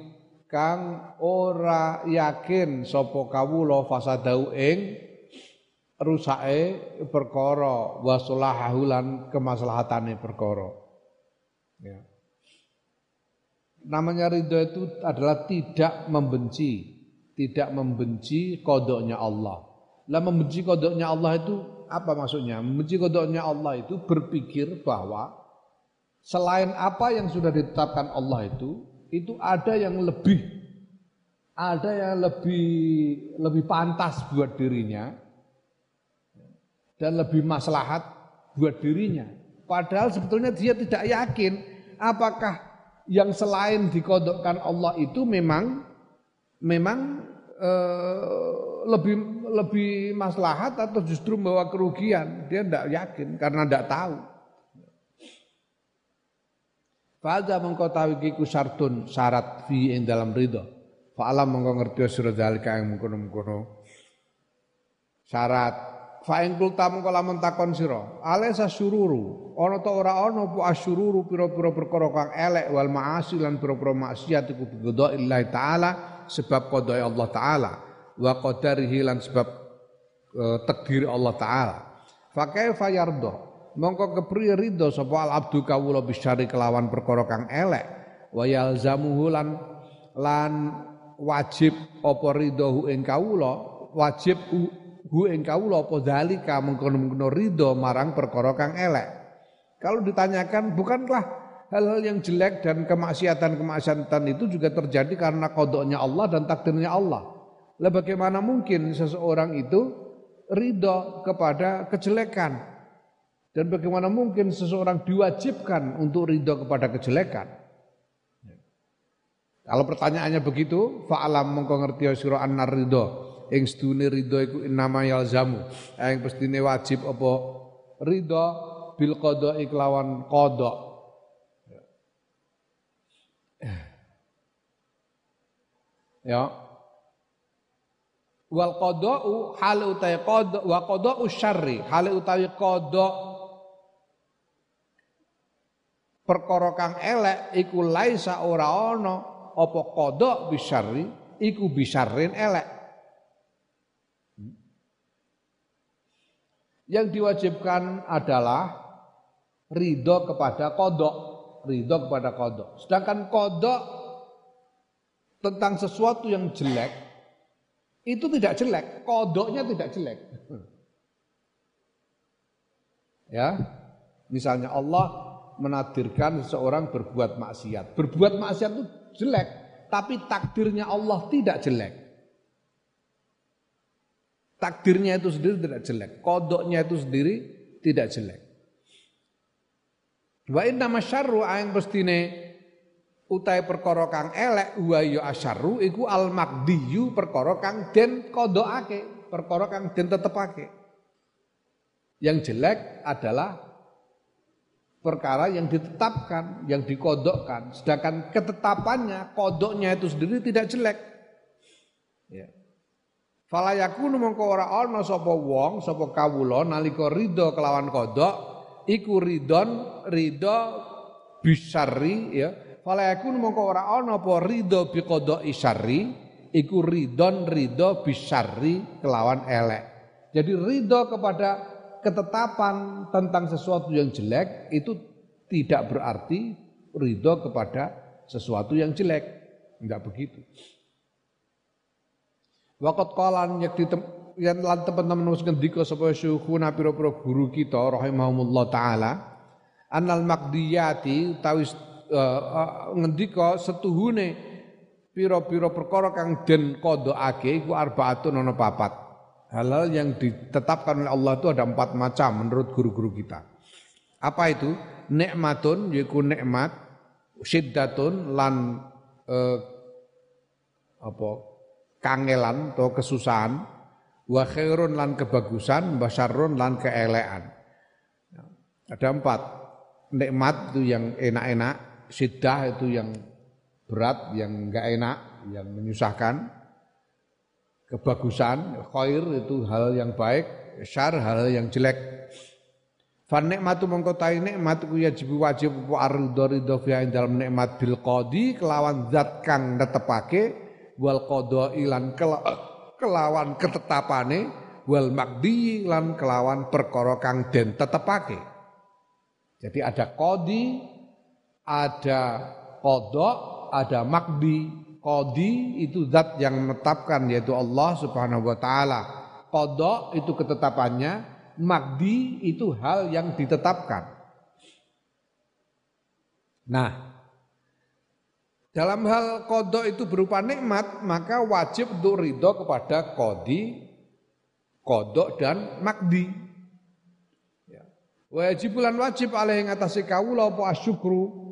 kang ora yakin sapa kawula fasadau ing rusake perkara wa sulahahu lan kemaslahatane perkara. Ya. Namanya ridho itu adalah tidak membenci, tidak membenci kodoknya Allah. Lah membenci kodoknya Allah itu apa maksudnya? Membenci kodoknya Allah itu berpikir bahwa selain apa yang sudah ditetapkan Allah itu, itu ada yang lebih, ada yang lebih lebih pantas buat dirinya, dan lebih maslahat buat dirinya. Padahal sebetulnya dia tidak yakin apakah yang selain dikodokkan Allah itu memang memang e, lebih lebih maslahat atau justru membawa kerugian. Dia tidak yakin karena tidak tahu. Fa'adha mengkotawi kiku syartun syarat fi ing dalam ridho. Fa'alam mengko ngerti sira dalika yang mengkono-mengkono syarat Fa in kulta mengko lamun takon sira, sururu, ana ta ora ana apa asyururu pira-pira perkara kang elek wal maasi lan pira-pira maksiat iku biqada illahi taala sebab qada'i Allah taala wa qadarihi lan sebab uh, takdir Allah taala. Fa kaifa yarda? Mongko kepriye ridho sapa al abdu kawula bisyari kelawan perkara kang elek wa yalzamuhu lan lan wajib apa ridho ing kawula wajib hu ing kawula apa dalika mengkono-mengkono ridho marang perkara kang elek. Kalau ditanyakan bukankah hal-hal yang jelek dan kemaksiatan-kemaksiatan itu juga terjadi karena kodoknya Allah dan takdirnya Allah. Lah bagaimana mungkin seseorang itu ridho kepada kejelekan? Dan bagaimana mungkin seseorang diwajibkan untuk ridho kepada kejelekan? Kalau pertanyaannya begitu, fa'alam mongko ngerti sira annar ridho. Ing sedune ridho iku innama yalzamu. Ing pestine wajib apa ridho bil qada iklawan qada. Ya wal qada'u hal utawi qada wa qada'u syarri hal utawi qada. Perkara kang elek iku laisa ora ana apa qada bisyarri iku bisyarrin elek. Yang diwajibkan adalah ridho kepada kodok ridho kepada kodok sedangkan kodok tentang sesuatu yang jelek itu tidak jelek, kodoknya tidak jelek. <laughs> Ya, misalnya Allah menadirkan seseorang berbuat maksiat. Berbuat maksiat itu jelek, tapi takdirnya Allah tidak jelek. Takdirnya itu sendiri tidak jelek, kodoknya itu sendiri tidak jelek. Wa inna masyarru aing pestine utai perkara kang elek wa ya asyarru iku al maqdiyu perkara kang den kodokake, perkara kang den tetepake. Yang jelek adalah perkara yang ditetapkan, yang dikodokkan. Sedangkan ketetapannya, kodoknya itu sendiri tidak jelek. Ya. Fala yakunu mongko ora ana sapa wong, sapa kawula nalika ridho kelawan kodok iku ridon ridho bisari ya Fala yakun mongko ora ana apa ridho bi qada'i syarri iku ridon ridho bisyarri kelawan elek. Jadi ridho kepada ketetapan tentang sesuatu yang jelek itu tidak berarti ridho kepada sesuatu yang jelek. Enggak begitu. Waqat qalan yak di yang lan teman-teman wis ngendika sapa syukhuna pira-pira guru kita rahimahumullah taala annal maqdiyati tawis uh, ngendika setuhune pira-pira perkara kang den qodokake iku arbaatun ana papat. Halal yang ditetapkan oleh Allah itu ada empat macam menurut guru-guru kita. Apa itu? Nikmatun yaitu nikmat, syiddatun lan uh, apa kangelan atau kesusahan, wa khairun lan kebagusan, basyarun lan keelean. Ada empat. Nikmat itu yang enak-enak, Sidah itu yang berat, yang enggak enak, yang menyusahkan. Kebagusan, khair itu hal yang baik, syar hal yang jelek. Fan nikmatu mongko ta nikmat ku yajib wajib apa ardo ridho fi dalam nikmat bil qadi kelawan zat kang netepake wal qada ilan kelawan ketetapane wal makdi lan kelawan perkara kang den tetepake. Jadi ada qadi, ada kodok, ada makdi. Kodi itu zat yang menetapkan yaitu Allah subhanahu wa ta'ala. Kodok itu ketetapannya, makdi itu hal yang ditetapkan. Nah, dalam hal kodok itu berupa nikmat, maka wajib untuk ridho kepada kodi, kodok dan makdi. Ya. Wajib bulan wajib alih yang atasi kawula apa asyukru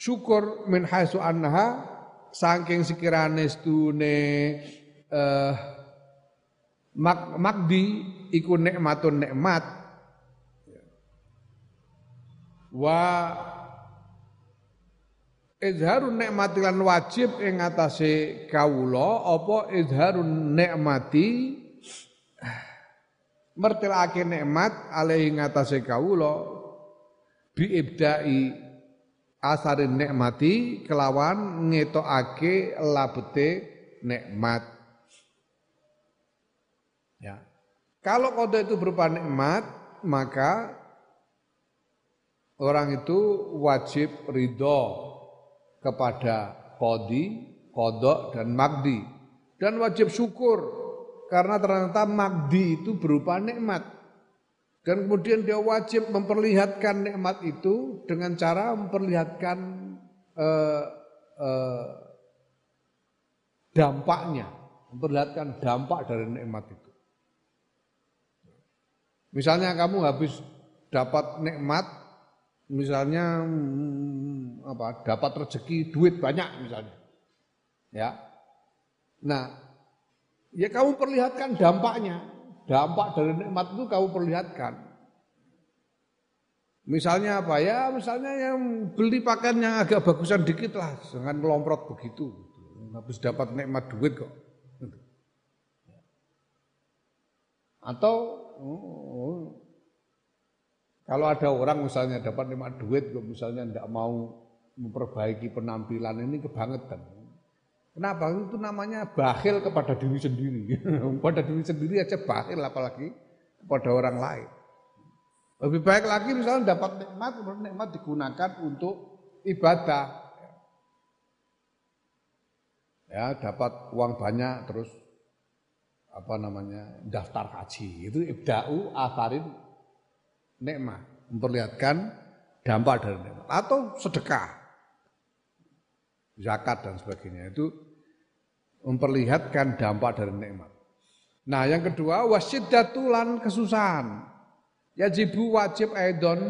syukur min haitsu anha saking sekirane stune eh mak makdi iku nikmatun nikmat. Wa izharun nikmati lan wajib ing atase kawula apa izharun nikmati? Mertelake nikmat alih ing atase kawula bi ibdai asarin nikmati kelawan ngetokake labete nikmat. Ya. Kalau kode itu berupa nikmat, maka orang itu wajib ridho kepada kodi, kodok dan magdi dan wajib syukur karena ternyata magdi itu berupa nikmat. Dan kemudian dia wajib memperlihatkan nikmat itu dengan cara memperlihatkan eh, eh, dampaknya, memperlihatkan dampak dari nikmat itu. Misalnya kamu habis dapat nikmat, misalnya hmm, apa? Dapat rezeki duit banyak misalnya, ya. Nah, ya kamu perlihatkan dampaknya, dampak dari nikmat itu kamu perlihatkan. Misalnya apa ya? Misalnya yang beli pakaian yang agak bagusan dikit lah, jangan melomprot begitu. Habis dapat nikmat duit kok. Atau oh, kalau ada orang misalnya dapat lima duit, misalnya tidak mau memperbaiki penampilan ini kebangetan. Kenapa? Itu namanya bakhil kepada diri sendiri. <laughs> Pada diri sendiri aja bakhil apalagi kepada orang lain. Lebih baik lagi misalnya dapat nikmat, nikmat digunakan untuk ibadah. Ya, dapat uang banyak terus apa namanya daftar haji itu ibda'u atharin nikmat memperlihatkan dampak dari nikmat atau sedekah zakat dan sebagainya itu memperlihatkan dampak dari nikmat. Nah yang kedua wasiddatu lan kesusahan. Yajibu wajib aidon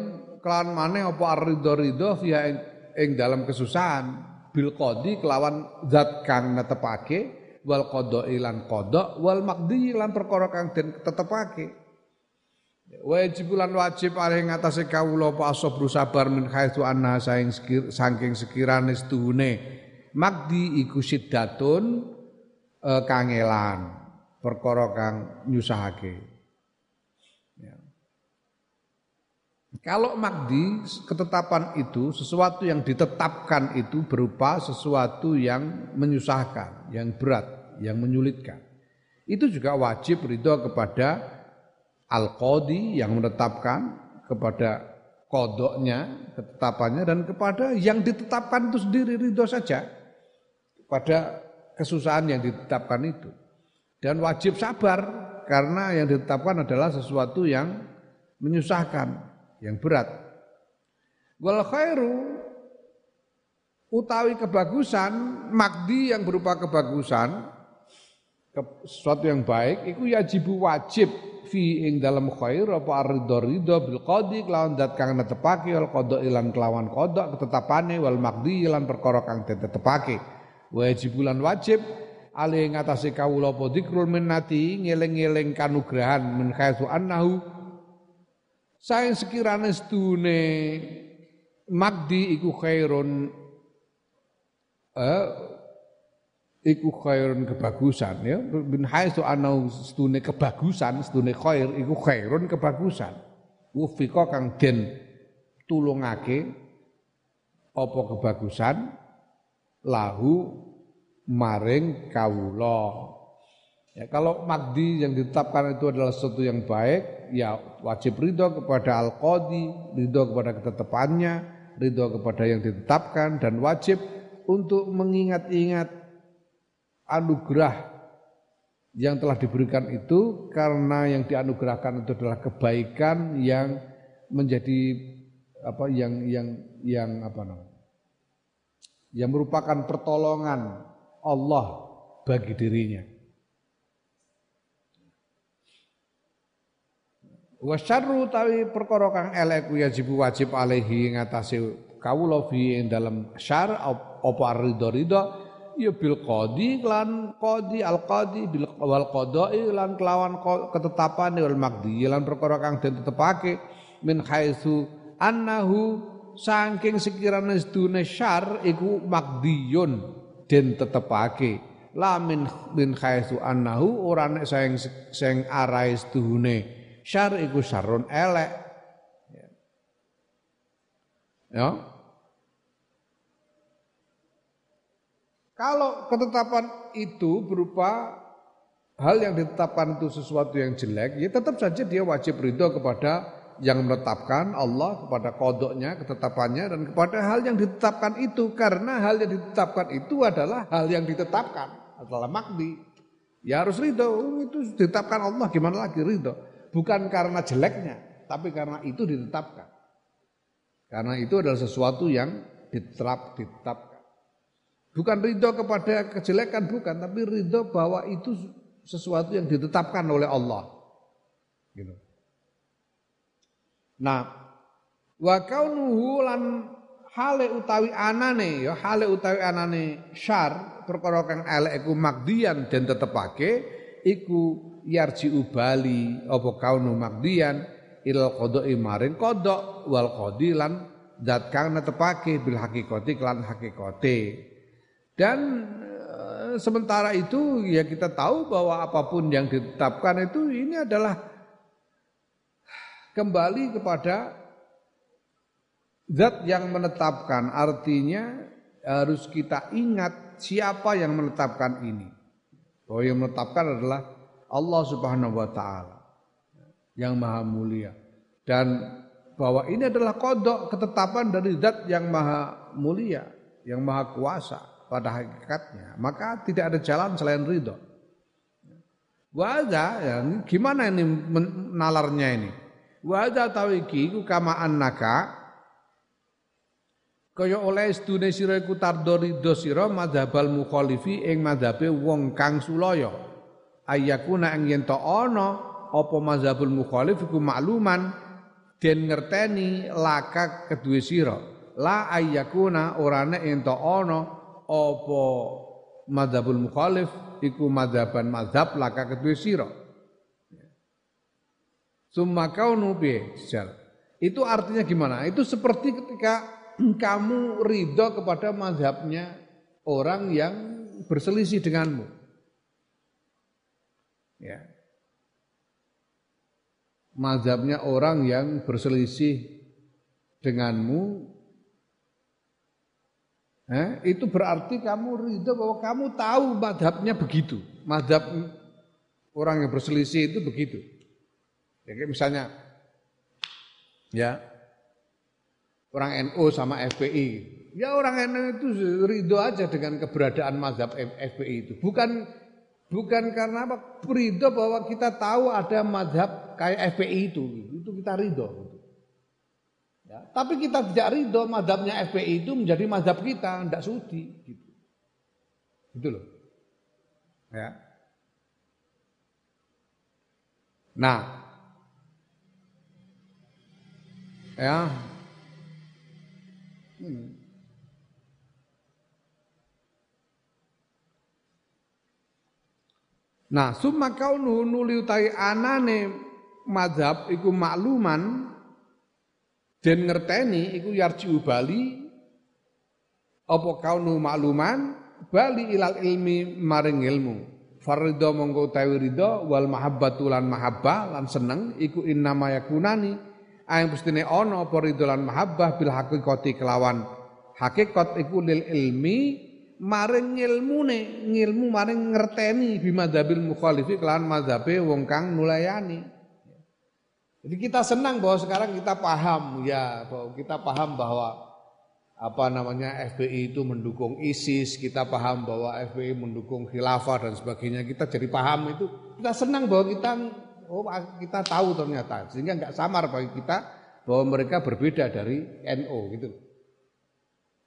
kelan maneh apa arido ridho via ing dalam kesusahan. Bil qadi kelawan zat kang netepake wal qada ilan qada wal maqdi lan perkara kang tetepake wajib lan wajib alih ngatasé kawula apa asabru sabar min haitsu anna saing saking sekirane setuhune magdi iku siddatun e, kangelan perkara kang nyusahake ya. Kalau magdi ketetapan itu sesuatu yang ditetapkan itu berupa sesuatu yang menyusahkan, yang berat, yang menyulitkan. Itu juga wajib ridho kepada al-qadi yang menetapkan kepada kodoknya, ketetapannya dan kepada yang ditetapkan itu sendiri ridho saja pada kesusahan yang ditetapkan itu. Dan wajib sabar karena yang ditetapkan adalah sesuatu yang menyusahkan, yang berat. Wal khairu utawi kebagusan, magdi yang berupa kebagusan, sesuatu yang baik, itu yajibu wajib fi ing dalam khair apa ridho ridho bil qadi kelawan dat kang netepake wal qada ilan kelawan qada ketetapane wal magdi ilan perkara kang tetepake. Wajib bulan wajib ali ngatasi kawula apa dzikrul minnati ngeling-eling kanugrahan min khaisu annahu. Saing sekiranya sedune magdi iku khairun eh, iku khairun kebagusan ya. Bin haitsu anau sedune kebagusan sedune khair iku khairun kebagusan. Wufika kang den tulungake apa kebagusan? Lahu maring kawula. Ya, kalau magdi yang ditetapkan itu adalah sesuatu yang baik, ya wajib ridho kepada al-qadi, ridho kepada ketetapannya, ridho kepada yang ditetapkan, dan wajib untuk mengingat-ingat anugerah yang telah diberikan itu karena yang dianugerahkan itu adalah kebaikan yang menjadi apa yang yang yang apa namanya yang merupakan pertolongan Allah bagi dirinya. Wa syarru tawi perkara kang elek wajib wajib alaihi ngatasi kawula fi dalam syar apa ridho-ridho ya bil qadi lan qadi al qadi bil wal qada'i lan kelawan ketetapan wal magdi lan perkara kang den tetepake min haitsu annahu saking sekirane sedune syar iku magdiyun den tetepake la min min haitsu annahu ora nek sing sing arahe sedune syar iku syarun elek. Ya. Kalau ketetapan itu berupa hal yang ditetapkan itu sesuatu yang jelek, ya tetap saja dia wajib ridho kepada yang menetapkan Allah kepada kodoknya, ketetapannya dan kepada hal yang ditetapkan itu karena hal yang ditetapkan itu adalah hal yang ditetapkan adalah makdi. Ya harus ridho, itu ditetapkan Allah gimana lagi ridho bukan karena jeleknya, tapi karena itu ditetapkan. Karena itu adalah sesuatu yang diterap, ditetapkan. Bukan ridho kepada kejelekan, bukan, tapi ridho bahwa itu sesuatu yang ditetapkan oleh Allah. Gitu. Nah, wa kaunuhu lan hale utawi anane ya hale utawi anane syar perkara kang elek iku magdian den tetepake iku yarji ubali apa kaunu magdian ilal qada'i maring kodok wal qadi lan zat kang netepake bil hakikati klan hakikate dan e, sementara itu ya kita tahu bahwa apa pun yang ditetapkan itu ini adalah kembali kepada zat yang menetapkan. Artinya harus kita ingat siapa yang menetapkan ini. Bahwa yang menetapkan adalah Allah Subhanahu wa taala yang maha mulia. Dan bahwa ini adalah kodok ketetapan dari zat yang maha mulia yang maha kuasa pada hakikatnya maka tidak ada jalan selain ridho. Wajah ya, gimana ini nalarnya ini? Wajah tawiki ku kama annaka kaya oleh sedune sira iku tardo ridho sira madzhabal mukhalifi ing madzhabe wong kang sulaya. Ayakuna ing yen ana apa mazhabul mukhalif iku makluman den ngerteni laka kedue sira. La ayakuna ora nek yen to ana apa mazhabul mukhalif iku mazhaban mazhab laka kedue sira Summa kaunu Itu artinya gimana? Itu seperti ketika kamu ridho kepada mazhabnya orang yang berselisih denganmu. Ya. Mazhabnya orang yang berselisih denganmu eh, itu berarti kamu ridho bahwa kamu tahu madhabnya begitu. Madhab orang yang berselisih itu begitu. Jadi misalnya ya orang NU sama FPI. Ya orang NU itu ridho aja dengan keberadaan mazhab FPI itu. Bukan Bukan karena apa? Ridho bahwa kita tahu ada madhab kayak FPI itu. Itu kita ridho. Tapi kita tidak ridho madhabnya FPI itu menjadi madhab kita. Tidak sudi. Gitu. Gitu loh. Ya. Nah. Ya. Hmm. Nah, summa kaunu nuli utai anane mazhab iku makluman dan ngerteni iku yarji bali apa kaunu makluman? Bali ilal ilmi maring ilmu. Farido mongko utawi ridho wal mahabbatu lan mahabbah lan seneng iku innama yakunani. Ayang pustine ana apa ridho lan mahabbah bil haqiqati kelawan. Hakikat iku lil ilmi maring ngilmune ngilmu maring ngerteni bimadzhabil mukhalifi kelawan madhabe wong kang nulayani jadi kita senang bahwa sekarang kita paham ya bahwa kita paham bahwa apa namanya FPI itu mendukung ISIS, kita paham bahwa FPI mendukung khilafah dan sebagainya. Kita jadi paham itu, kita senang bahwa kita oh kita tahu ternyata sehingga nggak samar bagi kita bahwa mereka berbeda dari NU gitu.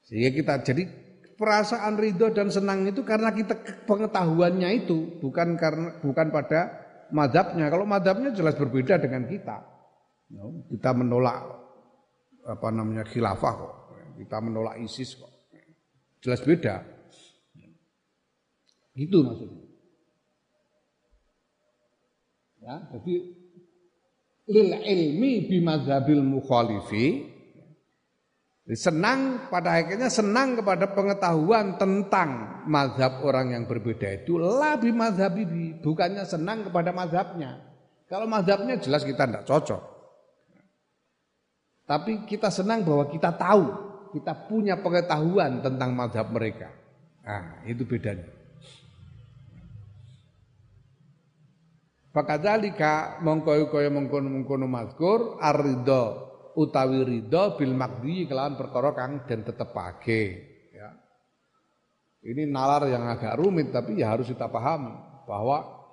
Sehingga kita jadi perasaan ridho dan senang itu karena kita pengetahuannya itu bukan karena bukan pada madhabnya. Kalau madhabnya jelas berbeda dengan kita. Kita menolak apa namanya khilafah kok. Kita menolak ISIS kok. Jelas beda. Itu maksudnya. Ya, jadi lil ilmi bimadzhabil mukhalifi Senang pada akhirnya senang kepada pengetahuan tentang mazhab orang yang berbeda itu lebih mazhab ini bukannya senang kepada mazhabnya. Kalau mazhabnya jelas kita tidak cocok. Tapi kita senang bahwa kita tahu, kita punya pengetahuan tentang mazhab mereka. Nah, itu bedanya. Fakadzalika mongko kaya mengkono-mengkono mazkur utawi ridho bil makdi kelawan perkara kang den tetepake ya. Ini nalar yang agak rumit tapi ya harus kita pahami bahwa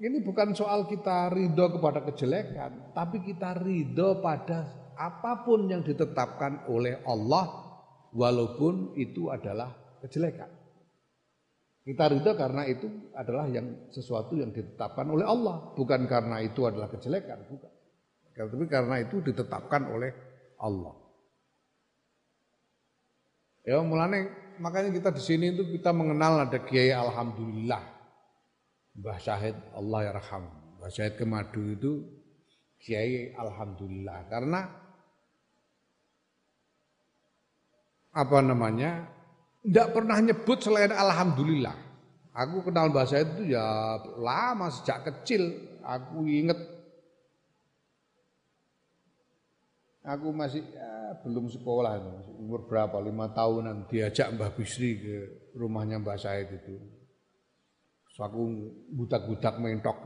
ini bukan soal kita ridho kepada kejelekan, tapi kita ridho pada apa pun yang ditetapkan oleh Allah walaupun itu adalah kejelekan. Kita ridho karena itu adalah yang sesuatu yang ditetapkan oleh Allah, bukan karena itu adalah kejelekan, bukan. Tapi karena itu ditetapkan oleh Allah. Ya mulane makanya kita di sini itu kita mengenal ada Kiai Alhamdulillah. Mbah Syahid Allah ya. Mbah Syahid Kemadu itu Kiai Alhamdulillah karena apa namanya tidak pernah nyebut selain Alhamdulillah. Aku kenal Mbah Syahid itu ya lama sejak kecil. Aku inget aku masih ya, belum sekolah umur berapa lima tahunan diajak Mbah Bisri ke rumahnya Mbah Syahid itu So aku budak-budak mentok.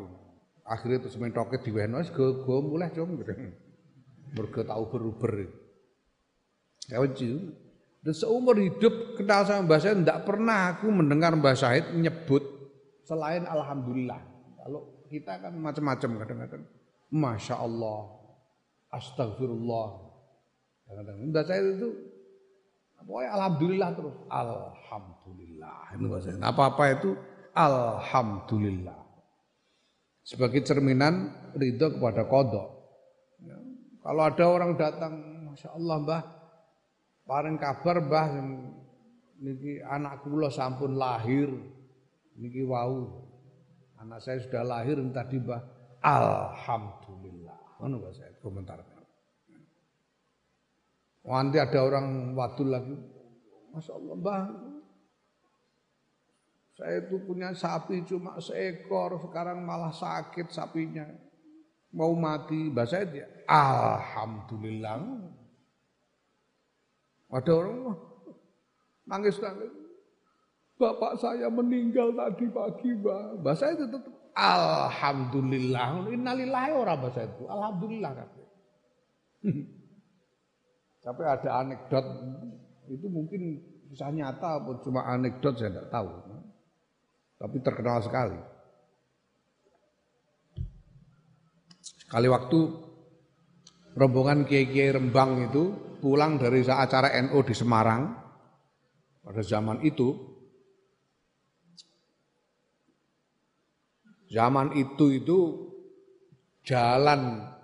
Akhirnya terus mentoknya diwehno go go mulai gitu. <laughs> Mergo tau beruber. Ya wajib. Dan seumur hidup kenal sama Mbah Syahid tidak pernah aku mendengar Mbah Syahid menyebut selain Alhamdulillah. Kalau kita kan macam-macam kadang-kadang. Masya Allah, Astagfirullah. Kadang-kadang Mbah Syahid itu pokoknya Alhamdulillah terus. Alhamdulillah. Itu bahasa Apa-apa itu Alhamdulillah. Sebagai cerminan ridho kepada kodok. Ya. Kalau ada orang datang, Masya Allah mbah, paling kabar mbah, niki anak kula sampun lahir, niki wau. Anak saya sudah lahir tadi mbah, Alhamdulillah. Mana mbah saya komentar. Nanti ada orang wadul lagi, Masya Allah mbah, saya itu punya sapi cuma seekor, sekarang malah sakit sapinya. Mau mati, bahasa dia, Alhamdulillah. Ada orang nangis nangis. Bapak saya meninggal tadi pagi, Mbak. Bahasa itu tetap Alhamdulillah. Innalillahi orang bahasa itu. Alhamdulillah katanya. <laughs> Tapi ada anekdot itu mungkin kisah nyata atau cuma anekdot saya tidak tahu tapi terkenal sekali. Sekali waktu rombongan kiai-kiai Rembang itu pulang dari acara NO di Semarang pada zaman itu zaman itu itu jalan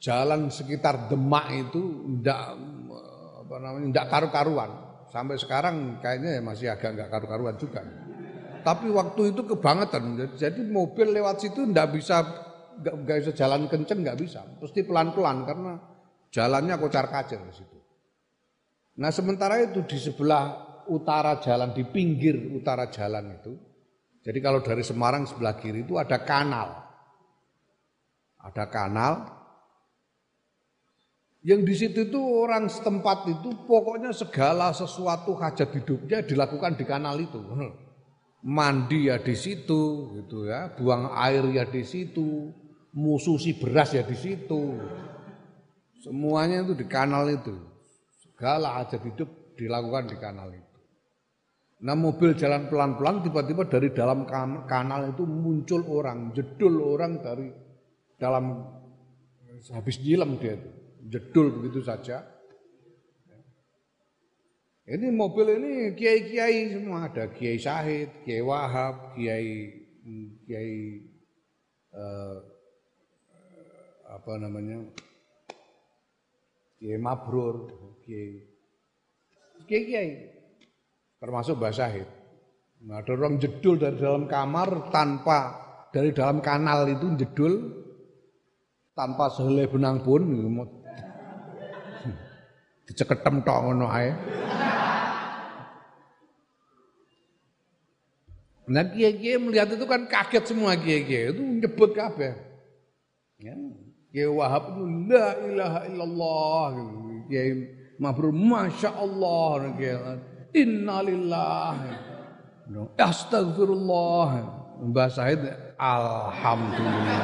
jalan sekitar Demak itu tidak apa namanya tidak karu-karuan sampai sekarang kayaknya ya masih agak nggak karu-karuan juga. Tapi waktu itu kebangetan, jadi mobil lewat situ nggak bisa nggak bisa jalan kenceng nggak bisa, pasti pelan-pelan karena jalannya kocar kacir di situ. Nah sementara itu di sebelah utara jalan di pinggir utara jalan itu, jadi kalau dari Semarang sebelah kiri itu ada kanal, ada kanal yang di situ itu orang setempat itu pokoknya segala sesuatu hajat hidupnya dilakukan di kanal itu. Mandi ya di situ gitu ya, buang air ya di situ, mususi beras ya di situ. Semuanya itu di kanal itu. Segala hajat hidup dilakukan di kanal itu. Nah mobil jalan pelan-pelan tiba-tiba dari dalam kanal itu muncul orang, jedul orang dari dalam habis nyilam dia itu. Jedul begitu saja. Ini mobil ini kiai-kiai semua. Ada kiai Syahid, kiai Wahab, kiai kiai eh, apa namanya kiai Mabrur, kiai kiai kiai termasuk Mbah Syahid. Nah, ada orang jedul dari dalam kamar tanpa dari dalam kanal itu jedul tanpa sehelai benang pun <laughs> diceketem tok ngono ae. Nah kiai-kiai melihat itu kan kaget semua kiai-kiai itu nyebut kabeh. Ya. Kiai Wahab itu la ilaha illallah. Kiai Mabrur masya Allah. Innalillah. Astagfirullah. Mbah Said alhamdulillah.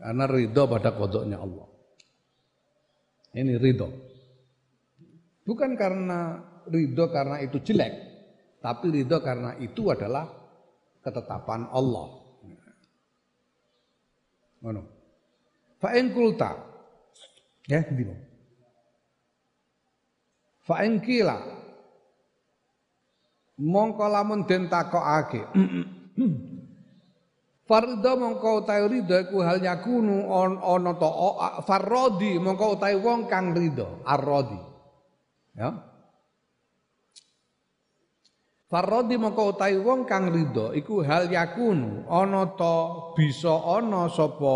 Karena ridho pada kodoknya Allah. Ini ridho. Bukan karena ridho karena itu jelek, Tapi ridho karena itu adalah ketetapan Allah. Ngono. Fa kulta ya dino. Fa in kila mongko lamun den takokake <clears throat> Farida mongko utawi iku hal yakunu ana ta farradi mongko utawi wong kang ridha arradi. Ya. Farradi mongko utawi wong kang iku hal yakunu ana ta bisa ana sapa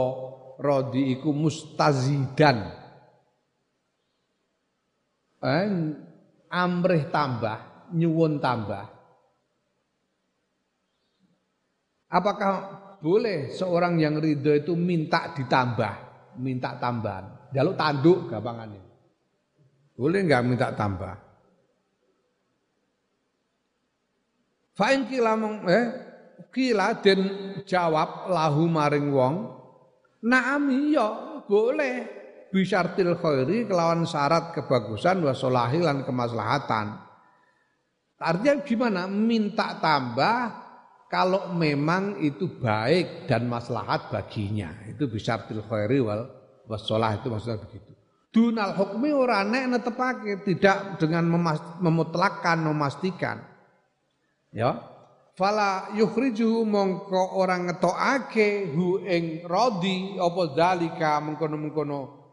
radi iku mustazidan. Eh, amrih tambah, nyuwun tambah. Apakah boleh seorang yang ridho itu minta ditambah, minta tambahan. Jaluk tanduk gampangannya. Boleh nggak minta tambah? Fa'in kila mong, eh, kila den jawab lahu maring wong, naam iya boleh bisyartil khairi kelawan syarat kebagusan wa lan kemaslahatan. Artinya gimana? Minta tambah kalau memang itu baik dan maslahat baginya. Itu bisa til khairi wal wassalah itu maksudnya begitu. Dunal hukmi ora nek netepake tidak dengan memutlakkan memastikan. Ya. Fala yukhriju mongko orang ngetokake hu ing rodi apa zalika mengkono-mengkono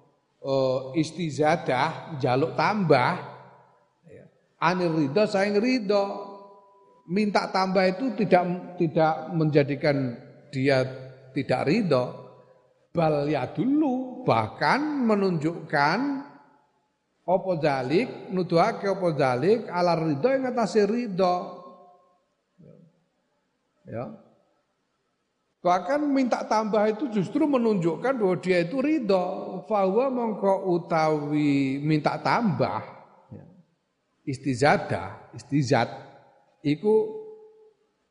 uh, istizadah jaluk tambah. Ya. anir ridho ridho. Minta tambah itu tidak tidak menjadikan dia tidak ridho. Bal ya dulu bahkan menunjukkan opo dalik nuduhake opo dalik ala ridho yang atase ridho. Ya bahkan minta tambah itu justru menunjukkan bahwa dia itu ridho bahwa mongko utawi minta tambah ya. istizadah istizad iku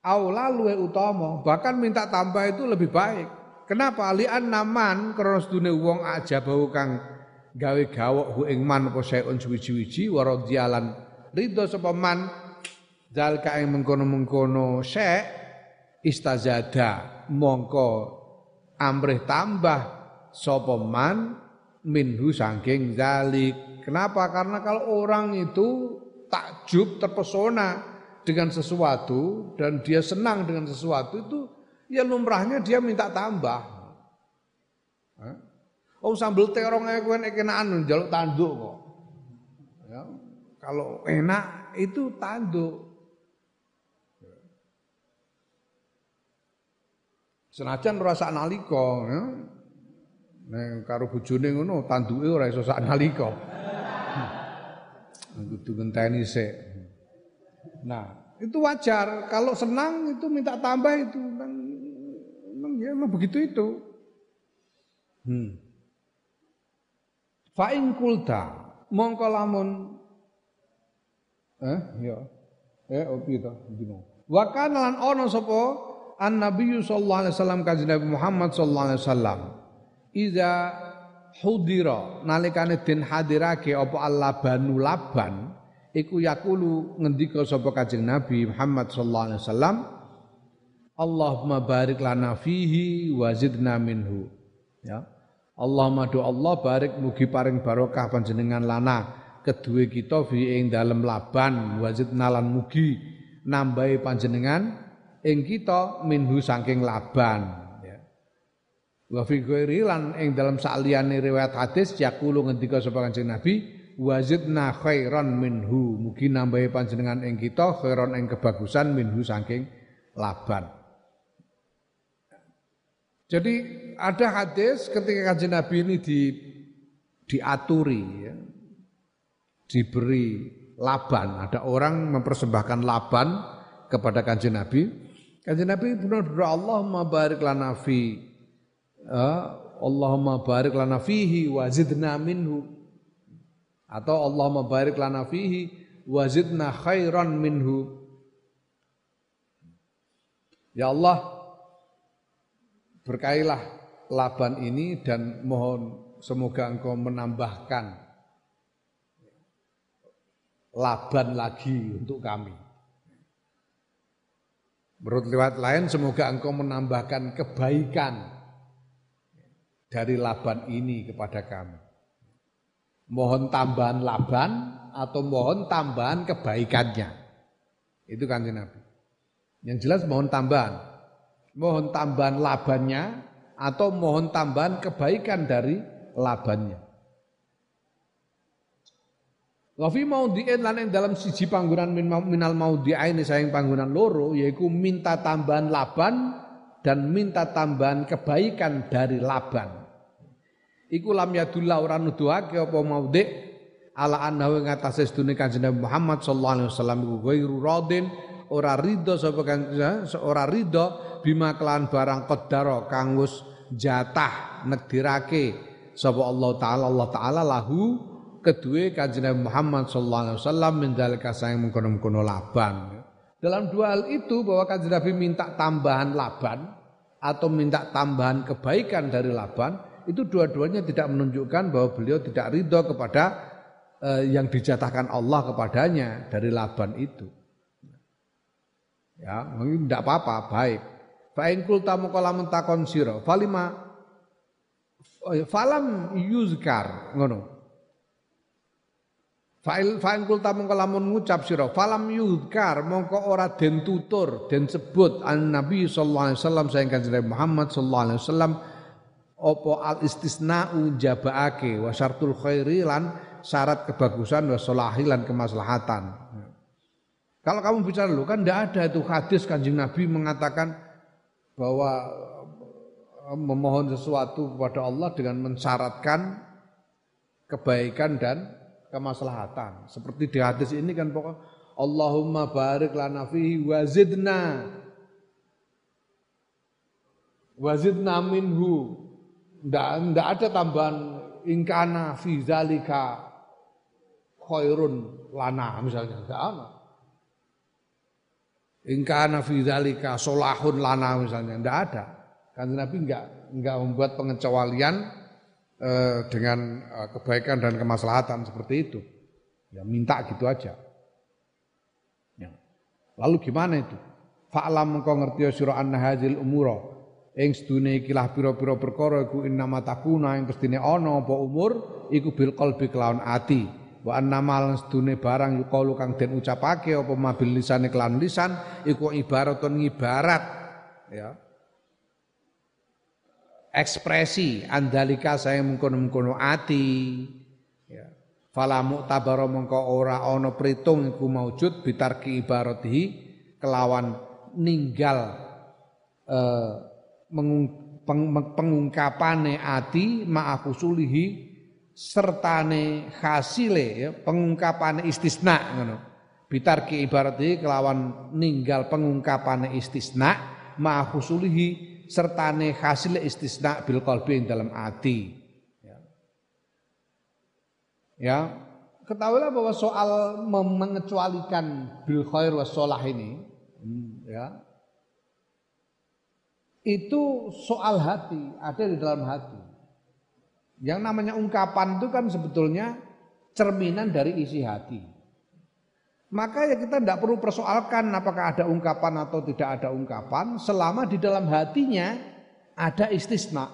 aula luwe utama, bahkan minta tambah itu lebih baik. Kenapa? Lian naman krana sedune wong aja bau kang gawe gawok hu ing man apa saeun suwi-wiji wa radhiyalan ridho sapa man zalika ing mengkono-mengkono syek istazada mongko amrih tambah sapa man minhu saking zalik. Kenapa? Karena kalau orang itu takjub terpesona dengan sesuatu dan dia senang dengan sesuatu itu ya lumrahnya dia minta tambah. Oh sambel terong ae kowe nek kenaan tanduk kok. Ya, kalau enak itu tanduk. Senajan ora sak nalika ya. Nek karo bojone ngono tanduke ora iso sak nalika. Kudu ngenteni sik. Nah, itu wajar. Kalau senang itu minta tambah itu. Memang, memang ya memang begitu itu. Hmm. Fa'in kulta mongko lamun eh ya eh opi to dino. Wa kana lan an nabiyyu sallallahu alaihi wasallam kanjeng Nabi Muhammad sallallahu alaihi wasallam iza hudira nalikane den hadirake apa Allah banu laban iku yakulu ngendika sapa Kanjeng Nabi Muhammad sallallahu alaihi wasallam Allahumma barik lana fihi wa zidna minhu. Ya. Allahumma do Allah barik mugi paring barokah panjenengan lana kedue kita fi ing dalem laban wa zidna lan mugi nambahi panjenengan ing kita minhu saking laban ya. Wa fi ghairi lan ing dalem sakliyane riwayat hadis yakulu ngendika sapa Kanjeng Nabi wazidna khairan minhu. Mugi nambahi panjenengan ing kita khairan ing kebagusan minhu saking laban. Jadi ada hadis ketika kanjeng Nabi ini di diaturi ya, diberi laban. Ada orang mempersembahkan laban kepada kanjeng Nabi kanjeng Nabi benar-benar Allah barik lana fi uh, Allahumma barik lana fihi wazidna minhu. Atau Allah barik lana fihi wazidna khairan minhu. Ya Allah berkailah laban ini dan mohon semoga engkau menambahkan laban lagi untuk kami Menurut lewat lain semoga engkau menambahkan kebaikan dari laban ini kepada kami. Mohon tambahan laban atau mohon tambahan kebaikannya. Itu kan Nabi. Yang jelas mohon tambahan. Mohon tambahan labannya atau mohon tambahan kebaikan dari labannya. Wa fi maudhi'in lan ing dalam siji panggonan minal maudhi'aini saing panggonan loro yaiku minta tambahan laban dan minta tambahan kebaikan dari laban. Iku lam yadullah ora nuduhake apa maudhi' ala annahu ing atase sedune Kanjeng Muhammad sallallahu alaihi wasallam iku ghairu radin ora ridho sapa kang ora ridho bima kelan barang qaddara kang wis jatah negdirake sapa Allah taala Allah taala lahu kedua kanjeng Muhammad sallallahu alaihi wasallam mendalika sayang mengkono-mengkono laban. Dalam dua hal itu bahwa kanjeng Nabi minta tambahan laban atau minta tambahan kebaikan dari laban itu dua-duanya tidak menunjukkan bahwa beliau tidak ridho kepada eh, yang dijatahkan Allah kepadanya dari laban itu. Ya, mungkin tidak apa-apa, baik. Fa in qulta muqala takon sira, falima ya, falam yuzkar ngono. Fa'il fa'in kulta mongko lamun ngucap sira falam yudkar mongko ora den tutur den sebut an Nabi sallallahu alaihi wasallam sayang kanjeng Muhammad sallallahu alaihi wasallam apa al istisna'u jabaake wa syartul khairi lan syarat kebagusan wa lan kemaslahatan. Kalau kamu bicara dulu kan tidak ada itu hadis kanjeng Nabi mengatakan bahwa eh, memohon sesuatu kepada Allah dengan mensyaratkan kebaikan dan kemaslahatan. Seperti di hadis ini kan pokok Allahumma barik lana fihi wazidna wazidna minhu. Ndak ndak ada tambahan ingkana fi zalika khairun lana misalnya. Enggak ada ingkana fi zalika solahun lana misalnya. Enggak ada. Kan Nabi enggak enggak membuat pengecualian eh, dengan eh, kebaikan dan kemaslahatan seperti itu. Ya minta gitu aja. Ya. Lalu gimana itu? Fa'lam engkau ngerti ya sira anna hadzal umura ing sedune iki lah pira-pira perkara iku innama takuna ing pestine ana apa umur iku bil qalbi kelawan ati wa annamal sedune barang yuqalu kang den ucapake apa mabil lisane kelawan lisan iku ibaratun ngibarat ya ekspresi andalika saya mengkono-mengkono ati. Ya. Fala mu'tabara mengko ora ana pritung iku maujud bitarki ibaratihi kelawan ninggal eh, pengungkapane ati ma'afusulihi sertane hasile ya pengungkapane istisna ngono. Bitarki ibaratihi kelawan ninggal pengungkapane istisna ma'afusulihi sertane hasil istisna bil qalbi dalam hati. Ya. ya. Ketahuilah bahwa soal mengecualikan bil khair was solah ini hmm, ya. Itu soal hati, ada di dalam hati. Yang namanya ungkapan itu kan sebetulnya cerminan dari isi hati. Maka ya kita tidak perlu persoalkan apakah ada ungkapan atau tidak ada ungkapan selama di dalam hatinya ada istisna.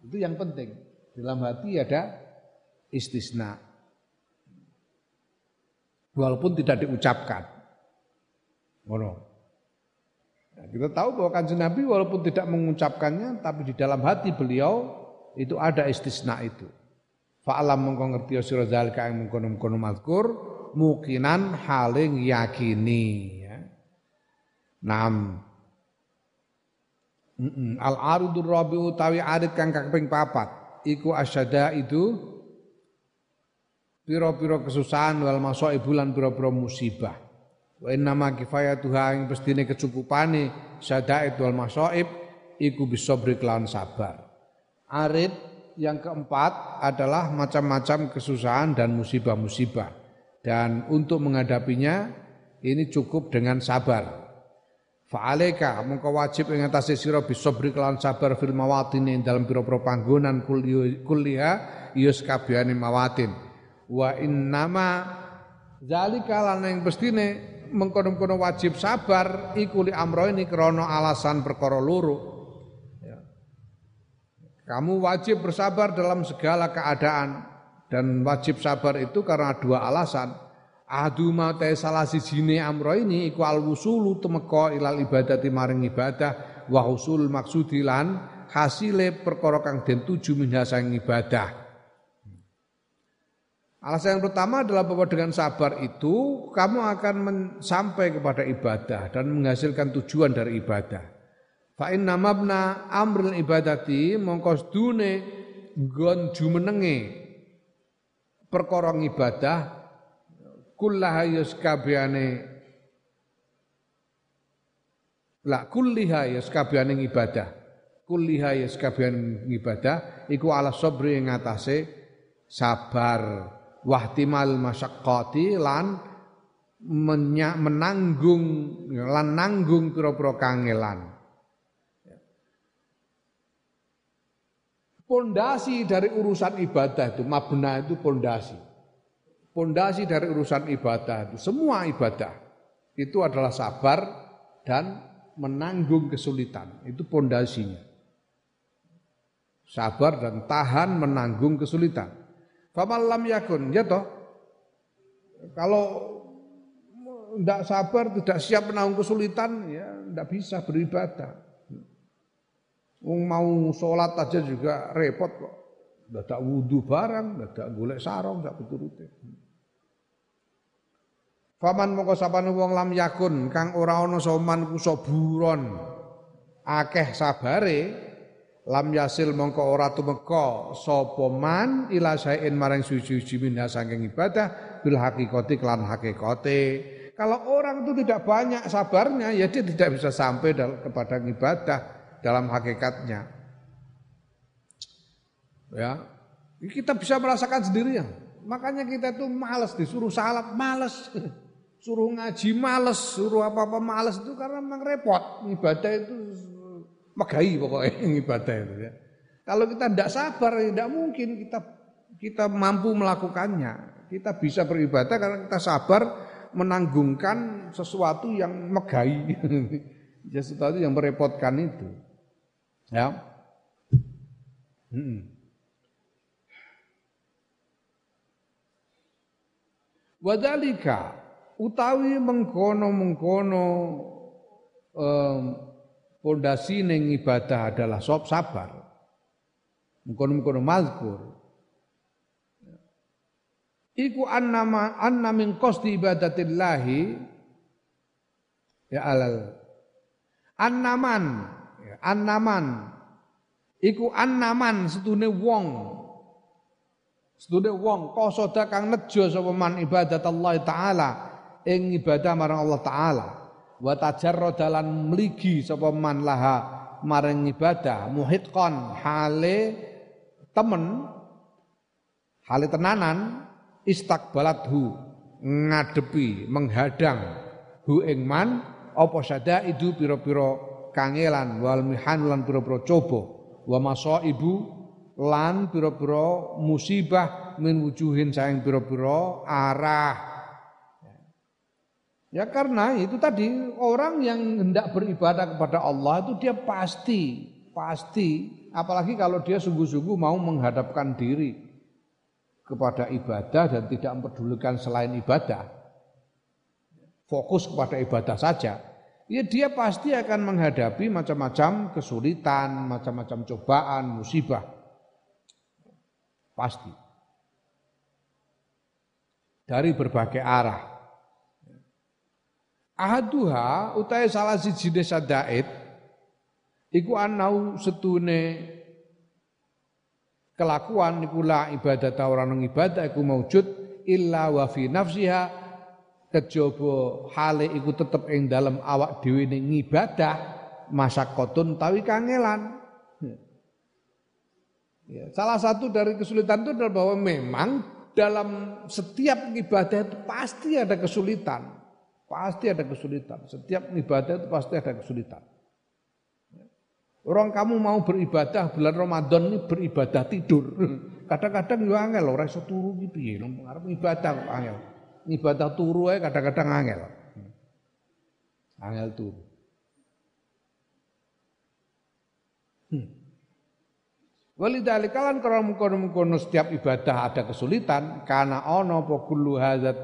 Itu yang penting. Di dalam hati ada istisna. Walaupun tidak diucapkan. Ngono. Nah, kita tahu bahwa kanjeng Nabi walaupun tidak mengucapkannya tapi di dalam hati beliau itu ada istisna itu. Fa'alam mengko ngerti sira zalika yang mengkono-mengkono mukinan haling yakini ya. Nam Al aridur rabi utawi arid kang kaping papat iku asyada itu piro-piro kesusahan wal ibu lan piro-piro musibah. Wa inna ma kifayatuha ing pestine kecukupane syadaid wal masaib iku bisobri kelawan sabar. Arid yang keempat adalah macam-macam kesusahan dan musibah-musibah. Dan untuk menghadapinya ini cukup dengan sabar. Fa'aleka mengko wajib ing atase sira bisobri kelawan sabar fil mawatin ing dalam pira-pira kulliha yus kabehane mawatin. Wa innama zalika lan ing pestine mengkono-kono wajib sabar iku li amro ini krana alasan perkara loro. Ya. Kamu wajib bersabar dalam segala keadaan dan wajib sabar itu karena dua alasan. Adu mate salah sijine amro ini iku al wusulu ilal ibadati maring ibadah wa husul maksudilan hasile perkara kang den tuju minhasang ibadah. Alasan yang pertama adalah bahwa dengan sabar itu kamu akan sampai kepada ibadah dan menghasilkan tujuan dari ibadah. Fa inna mabna amril ibadati mongko sedune nggon jumenenge perkara ibadah kullaha yaskabiyane la kulliha yaskabiyane ibadah kulliha yaskabiyane ibadah iku ala sabri ing atase sabar wahtimal masyaqqati lan menanggung lan nanggung pira-pira kangelan. Pondasi dari urusan ibadah itu mabna itu pondasi. Pondasi dari urusan ibadah itu semua ibadah itu adalah sabar dan menanggung kesulitan. Itu pondasinya. Sabar dan tahan menanggung kesulitan. Faman lam yakun, ya toh. Kalau tidak sabar, tidak siap menanggung kesulitan, ya tidak bisa beribadah. Mau sholat aja juga repot kok. Ada wudhu barang, ada golek sarong, tidak betul-betul. Faman mongko sapane wong lam yakun kang ora ana soman ku buron akeh sabare lam yasil mongko ora tumeka sapa man ila sain marang suci-suci minha saking ibadah bil hakikati kelan hakikate kalau orang itu tidak banyak sabarnya ya dia tidak bisa sampai kepada ibadah dalam hakikatnya ya kita bisa merasakan sendiri ya makanya kita itu males disuruh salat males <laughs> suruh ngaji males suruh apa-apa males itu karena memang repot ibadah itu megai pokoknya <laughs> ibadah itu ya. Kalau kita tidak sabar, tidak ya mungkin kita kita mampu melakukannya. Kita bisa beribadah karena kita sabar menanggungkan sesuatu yang megai, <laughs> ya, sesuatu yang merepotkan itu. Ya. Hmm. Wadalika utawi mengkono mengkono um, pondasi ning ibadah adalah sob sabar. Mengkono-mengkono mazkur. Iku annama anna min qasdi ibadatillahi ya alal annaman annaman. Iku annaman setune wong. Setune wong kosoda kang nejo sapa man ibadat Allah taala ing ibadah marang Allah taala. Wa tajarradalan mligi sapa man laha maring ibadah muhitqan hale temen hale tenanan istakbalathu ngadepi menghadang hu ing man apa sada itu pira-pira kangelan wal mihan lan pira-pira coba wa ibu lan pira-pira musibah min wujuhin saing pira-pira arah Ya karena itu tadi orang yang hendak beribadah kepada Allah itu dia pasti, pasti apalagi kalau dia sungguh-sungguh mau menghadapkan diri kepada ibadah dan tidak memperdulikan selain ibadah. Fokus kepada ibadah saja. Ya dia pasti akan menghadapi macam-macam kesulitan, macam-macam cobaan, musibah. Pasti. Dari berbagai arah. Ahaduha utai salah siji desa daid iku anau setune kelakuan iku la ibadah orang ibadah iku maujud illa wa fi nafsiha kejaba hale iku tetep ing dalam awak dhewe ning ibadah masakkotun tawi kangelan. Ya, salah satu dari kesulitan itu adalah bahwa memang dalam setiap ibadah itu pasti ada kesulitan. Pasti ada kesulitan. Setiap ibadah itu pasti ada kesulitan. Orang kamu mau beribadah bulan Ramadan ini beribadah tidur. <laughs> Kadang-kadang yo angel rasa iso turu ki piye arep ibadah kok angel. Ibadah turu ae kadang-kadang angel. Angel turu. Hmm. Walidhalika lan karena mengkono-mengkono setiap ibadah ada kesulitan karena ono apa kullu hadzat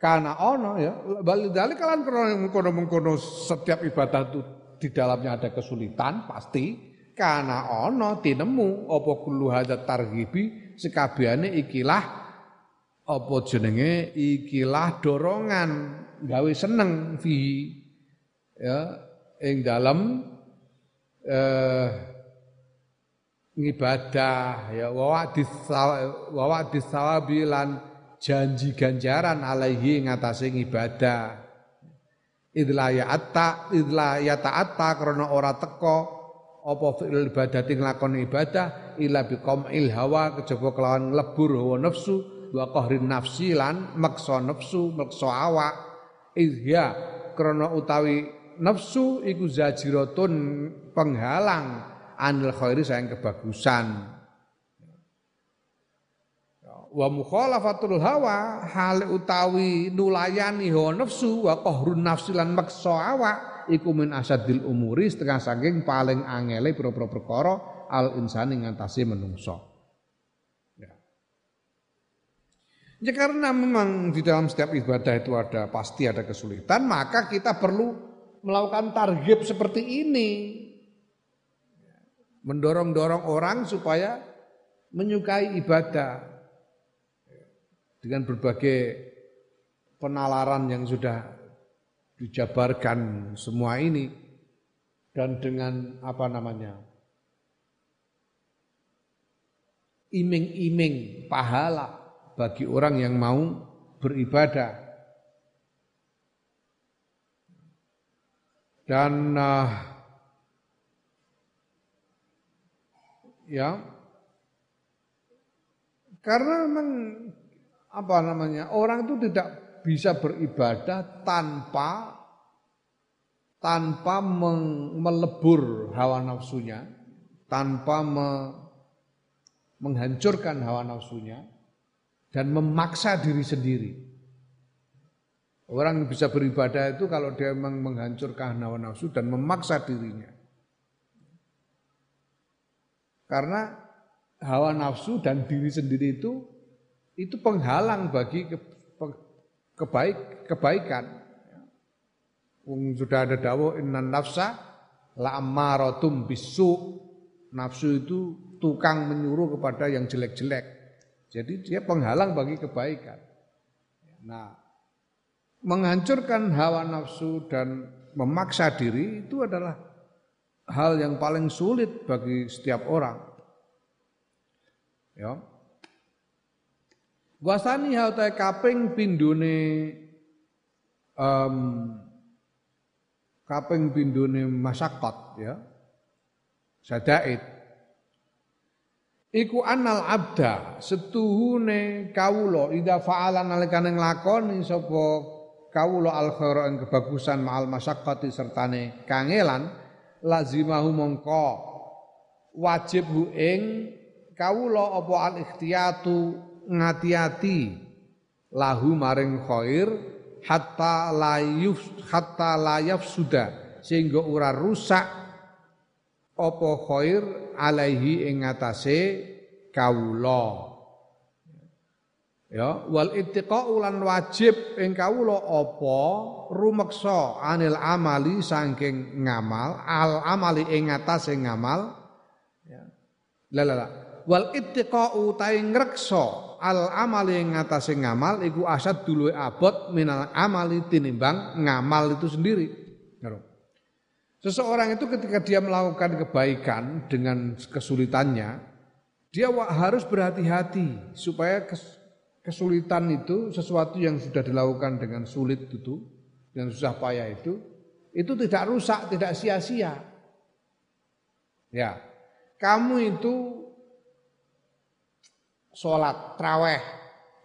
karena ono ya walidhalika lan karena mengkono-mengkono setiap ibadah itu di dalamnya ada kesulitan pasti karena ono tinemu apa kullu hadzat targhibi sekabehane ikilah apa jenenge? Ikilah dorongan. Gawe seneng fi ya ing dalam eh ngibadah ya wa wa'dis sawabi lan janji ganjaran alaihi ngatasé ngibadah. Idla ya atta idla ya ta'atta krana ora teko apa fi'il ibadati nglakoni ibadah ila il hawa kejaba kelawan lebur hawa nafsu wa qahrin nafsi lan maksa nafsu maksa awak. Izya krana utawi nafsu iku zajiratun penghalang anil khairi sayang kebagusan. Wa mukhalafatul hawa hal utawi nulayani hawa nafsu wa qahrun nafsi lan maksa awak iku min asadil umuri setengah saking paling angele pira-pira perkara al insani ngantasi menungso ya. Ya karena memang di dalam setiap ibadah itu ada pasti ada kesulitan maka kita perlu melakukan target seperti ini. Mendorong-dorong orang supaya menyukai ibadah. Dengan berbagai penalaran yang sudah dijabarkan semua ini. Dan dengan apa namanya iming-iming pahala bagi orang yang mau beribadah. Dan uh, ya karena memang apa namanya orang itu tidak bisa beribadah tanpa tanpa melebur hawa nafsunya, tanpa me, menghancurkan hawa nafsunya dan memaksa diri sendiri. Orang bisa beribadah itu kalau dia memang menghancurkan hawa nafsu dan memaksa dirinya. Karena hawa nafsu dan diri sendiri itu itu penghalang bagi ke, kebaik kebaikan. Sudah ada dawuh innan nafsa la ammaratum bisu. Nafsu itu tukang menyuruh kepada yang jelek-jelek. Jadi dia penghalang bagi kebaikan. Nah, menghancurkan hawa nafsu dan memaksa diri itu adalah hal yang paling sulit bagi setiap orang. Ya. Wasani hal ta kaping pindone um, kaping pindone masyarakat ya. Sadaid. Iku anal abda setuhune kawula. Ida fa'ala nalikane nglakoni sapa kawula al khaira ing kebagusan ma'al masyaqqati sertane kangelan lazimahu mongko wajib hu ing kawula apa al ikhtiyatu ngati-ati lahu maring khair hatta layuf hatta layaf sudah sehingga ora rusak apa khair alaihi ing ngatasé kawula Ya, wal ittiqa'u lan wajib ing kawula apa rumeksa anil amali saking ngamal, al amali ing ngatasé ngamal. Ya. La la la. Wal ittiqa'u ta ngreksa al amali ing ngatasé ngamal iku asad dulu abot minal amali tinimbang ngamal itu sendiri. Seseorang itu ketika dia melakukan kebaikan dengan kesulitannya, dia harus berhati-hati supaya kesulitan itu sesuatu yang sudah dilakukan dengan sulit itu, dengan susah payah itu, itu tidak rusak, tidak sia-sia. Ya, kamu itu sholat traweh,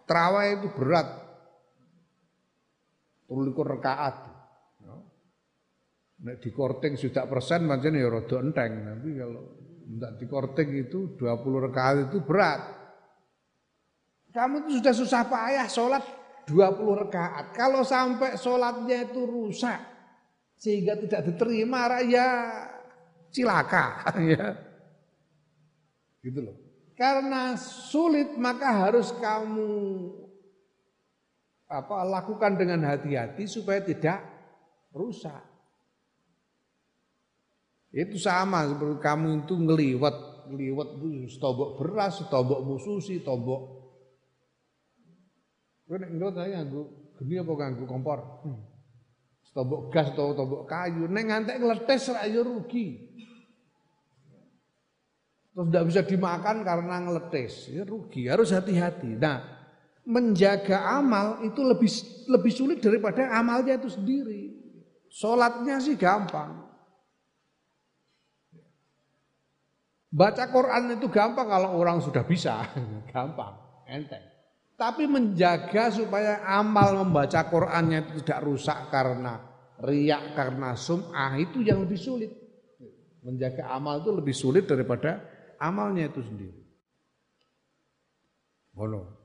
traweh itu berat, tulikur rekaat. Nek di korting sudah persen macam ya rada enteng, tapi kalau tidak di korting itu 20 rekaat itu berat. Kamu itu sudah susah payah sholat 20 rakaat. Kalau sampai sholatnya itu rusak, sehingga tidak diterima ya cilaka <laughs> ya. Gitu loh. Karena sulit maka harus kamu apa lakukan dengan hati-hati supaya tidak rusak. Itu sama seperti kamu itu ngeliwat, ngeliwat itu setobok beras, setobok mususi, setobok Kowe nek ngrot saya nganggo geni apa nganggo kompor? Hmm. Setobok gas atau setobok kayu, nek ngantek ngeletes ra ya rugi. Terus tidak bisa dimakan karena ngeletes, ya rugi, harus hati-hati. Nah, menjaga amal itu lebih lebih sulit daripada amalnya itu sendiri. Sholatnya sih gampang. Baca Quran itu gampang kalau orang sudah bisa, <laughs> gampang, enteng. Tapi menjaga supaya amal membaca Qurannya itu tidak rusak karena riak, karena sum'ah itu yang lebih sulit. Menjaga amal itu lebih sulit daripada amalnya itu sendiri. Ngono.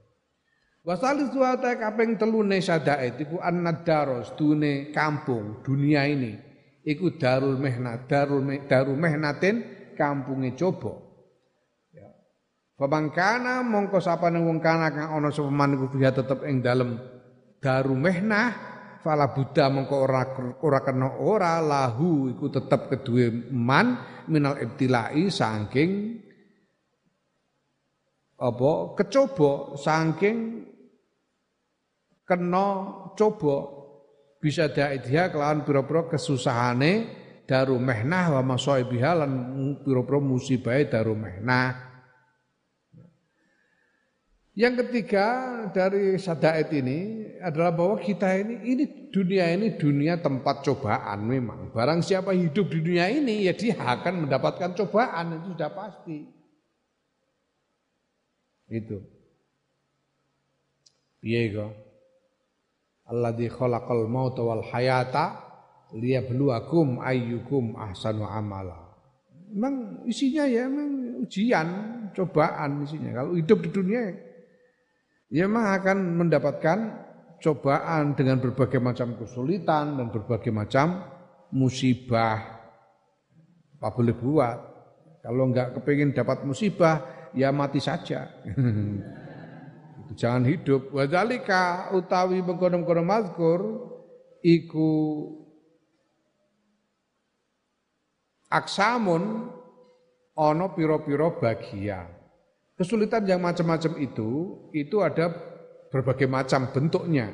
Wasalis suwata kaping telune syadaid iku annadaros dune kampung dunia ini iku darul mehnat darul darul mehnatin kampunge coba. Ya. Pemangkana mongko sapane wong kana kang ana sapa man iku biha tetep ing dalem daru mehnah fala buddha mongko ora ora kena ora lahu iku tetep kedue man minal ibtilai saking apa kecoba saking kena coba bisa dia kelawan pira-pira kesusahane daru mehnah wa masaibiha lan pira-pira musibah daru mehnah. Yang ketiga dari sadaet ini adalah bahwa kita ini ini dunia ini dunia tempat cobaan memang. Barang siapa hidup di dunia ini ya dia akan mendapatkan cobaan itu sudah pasti. Itu. Piye kok? Alladzi khalaqal mauta wal hayata liyabluwakum ayyukum ahsanu amala. Memang isinya ya memang ujian, cobaan isinya. Kalau hidup di dunia ya memang akan mendapatkan cobaan dengan berbagai macam kesulitan dan berbagai macam musibah. Apa boleh buat? Kalau enggak kepingin dapat musibah, ya mati saja. <laughs> Jangan hidup. Wadalika utawi mengkono-kono mazkur iku aksamun ono piro-piro bagian. Kesulitan yang macam-macam itu, itu ada berbagai macam bentuknya.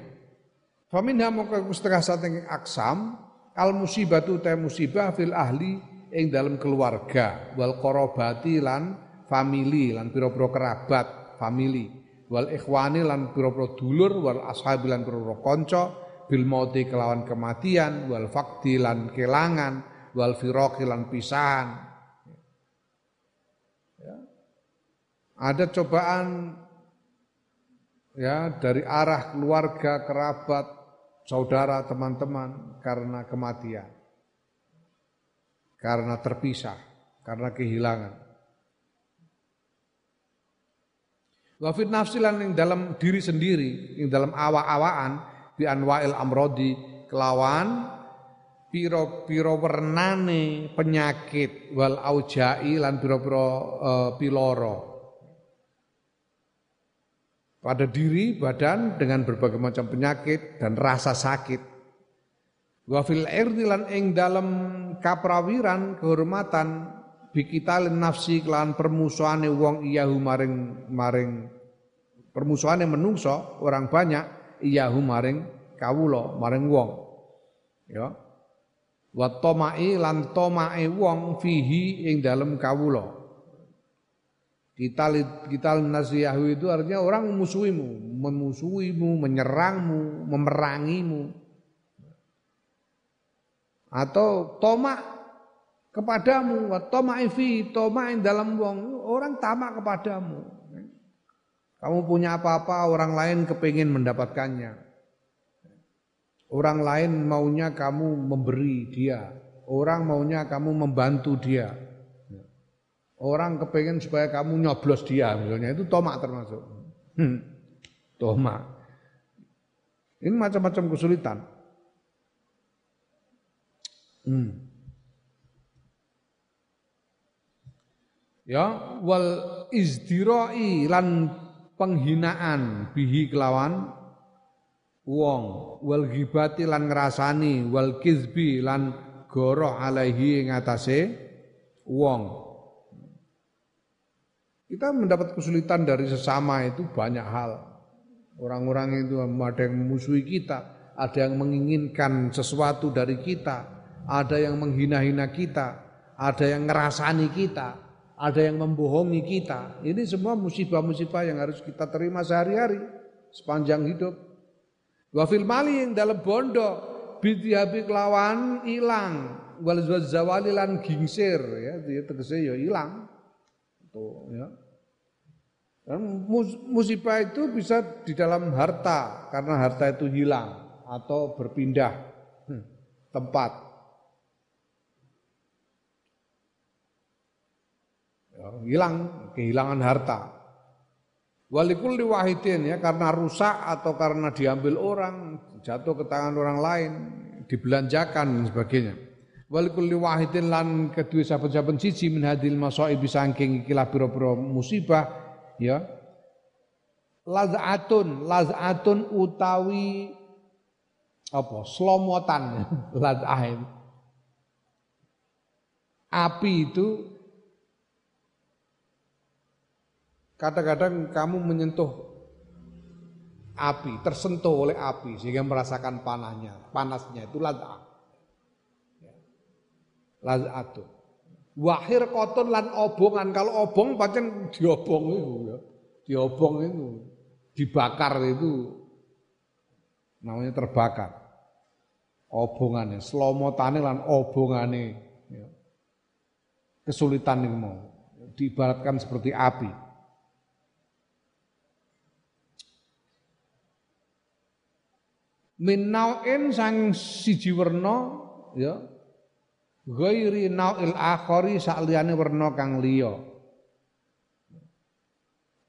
Faminha mongko setengah saking aksam, al musibatu ta musibah fil ahli ing dalam keluarga, wal korobati lan famili lan piro-piro kerabat, famili, wal ikhwani lan piro-piro dulur, wal ashabi lan piro-piro konco, bil mauti kelawan kematian, wal fakti lan kelangan, wal firaqi lan. Ya. Ada cobaan ya dari arah keluarga, kerabat, saudara, teman-teman karena kematian. Karena terpisah, karena kehilangan. Wafid nafsilan yang dalam diri sendiri, yang dalam awa-awaan bi anwa'il amrodi kelawan piro-piro wernane penyakit wal aujai lan piro-piro uh, piloro. Pada diri badan dengan berbagai macam penyakit dan rasa sakit. Wa fil irdi lan ing dalam kaprawiran kehormatan bikitalin nafsi kelan permusuhane wong iyahu maring maring permusuhane menungso orang banyak iyahu maring kawula maring wong. Ya wa tomai lan tomae wong fihi ing dalem kawula. Kita kita nasihahu itu artinya orang memusuhimu memusuhimu menyerangmu memerangimu. Atau tomak kepadamu wa tomae fi tomae dalam wong orang tamak kepadamu. Kamu punya apa-apa orang lain kepingin mendapatkannya Orang lain maunya kamu memberi dia, orang maunya kamu membantu dia. Orang kepengen supaya kamu nyoblos dia, misalnya itu tomak termasuk. Hmm. Tomak. Ini macam-macam kesulitan. Hmm. Ya, wal izdirai lan penghinaan bihi kelawan wong wal ghibati lan ngrasani wal kizbi lan goroh alaihi ngatasé wong kita mendapat kesulitan dari sesama itu banyak hal. Orang-orang itu ada yang memusuhi kita, ada yang menginginkan sesuatu dari kita, ada yang menghina-hina kita, ada yang ngerasani kita, ada yang membohongi kita. Ini semua musibah-musibah yang harus kita terima sehari-hari sepanjang hidup. Wafil mali yang dalam bondo bidihabi kelawan hilang wal zawali lan gingsir ya tegese ya hilang. Tuh ya. Dan musibah itu bisa di dalam harta karena harta itu hilang atau berpindah hmm, tempat. Ya, hilang, kehilangan harta. Walikul wahidin ya karena rusak atau karena diambil orang, jatuh ke tangan orang lain, dibelanjakan dan sebagainya. Walikul wahidin lan kedua sahabat-sahabat siji min hadil masaibi saking ikilah pira-pira musibah ya lazatun lazatun utawi apa slomotan <laughs> lazah api itu kadang-kadang kamu menyentuh api tersentuh oleh api sehingga merasakan panahnya panasnya itu lazah ya. lazatun Wahir koton lan obongan. Kalau obong pancen diobong itu ya. Diobong itu. Dibakar itu. Namanya terbakar. Obongannya. Selomotane lan obongane. Ya. Kesulitan ini mau. Diibaratkan seperti api. Min nau'in sang siji werna ya ghairi nau'il akhari sakliyane werna kang liya.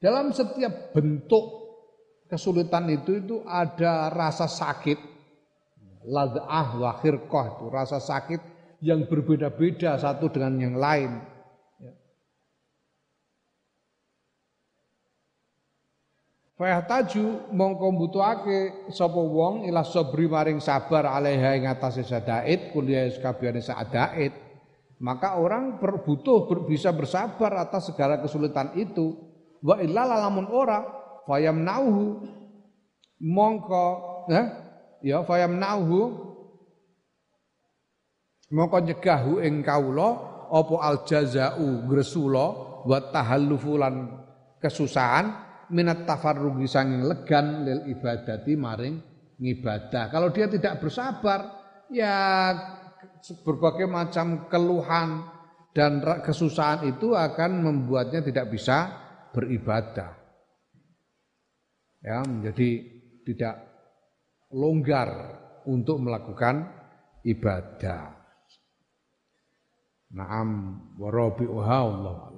Dalam setiap bentuk kesulitan itu itu ada rasa sakit, lad'ah wa khirqah itu rasa sakit yang berbeda-beda satu dengan yang lain. Fayahtaju mongko mbutuhake sapa wong ila sabri maring sabar alaiha ing atase sadaid kuliah sakabehane sadaid. Maka orang butuh bisa bersabar atas segala kesulitan itu. Wa illa lamun ora fayamnauhu mongko eh, ya fayamnauhu mongko nyegahu ing kawula apa al jazaa'u gresula wa tahallufu lan kesusahan minat tafarrugi sanging legan lil ibadati maring ngibadah. Kalau dia tidak bersabar, ya berbagai macam keluhan dan kesusahan itu akan membuatnya tidak bisa beribadah. Ya, menjadi tidak longgar untuk melakukan ibadah. Naam warabi'uha Allah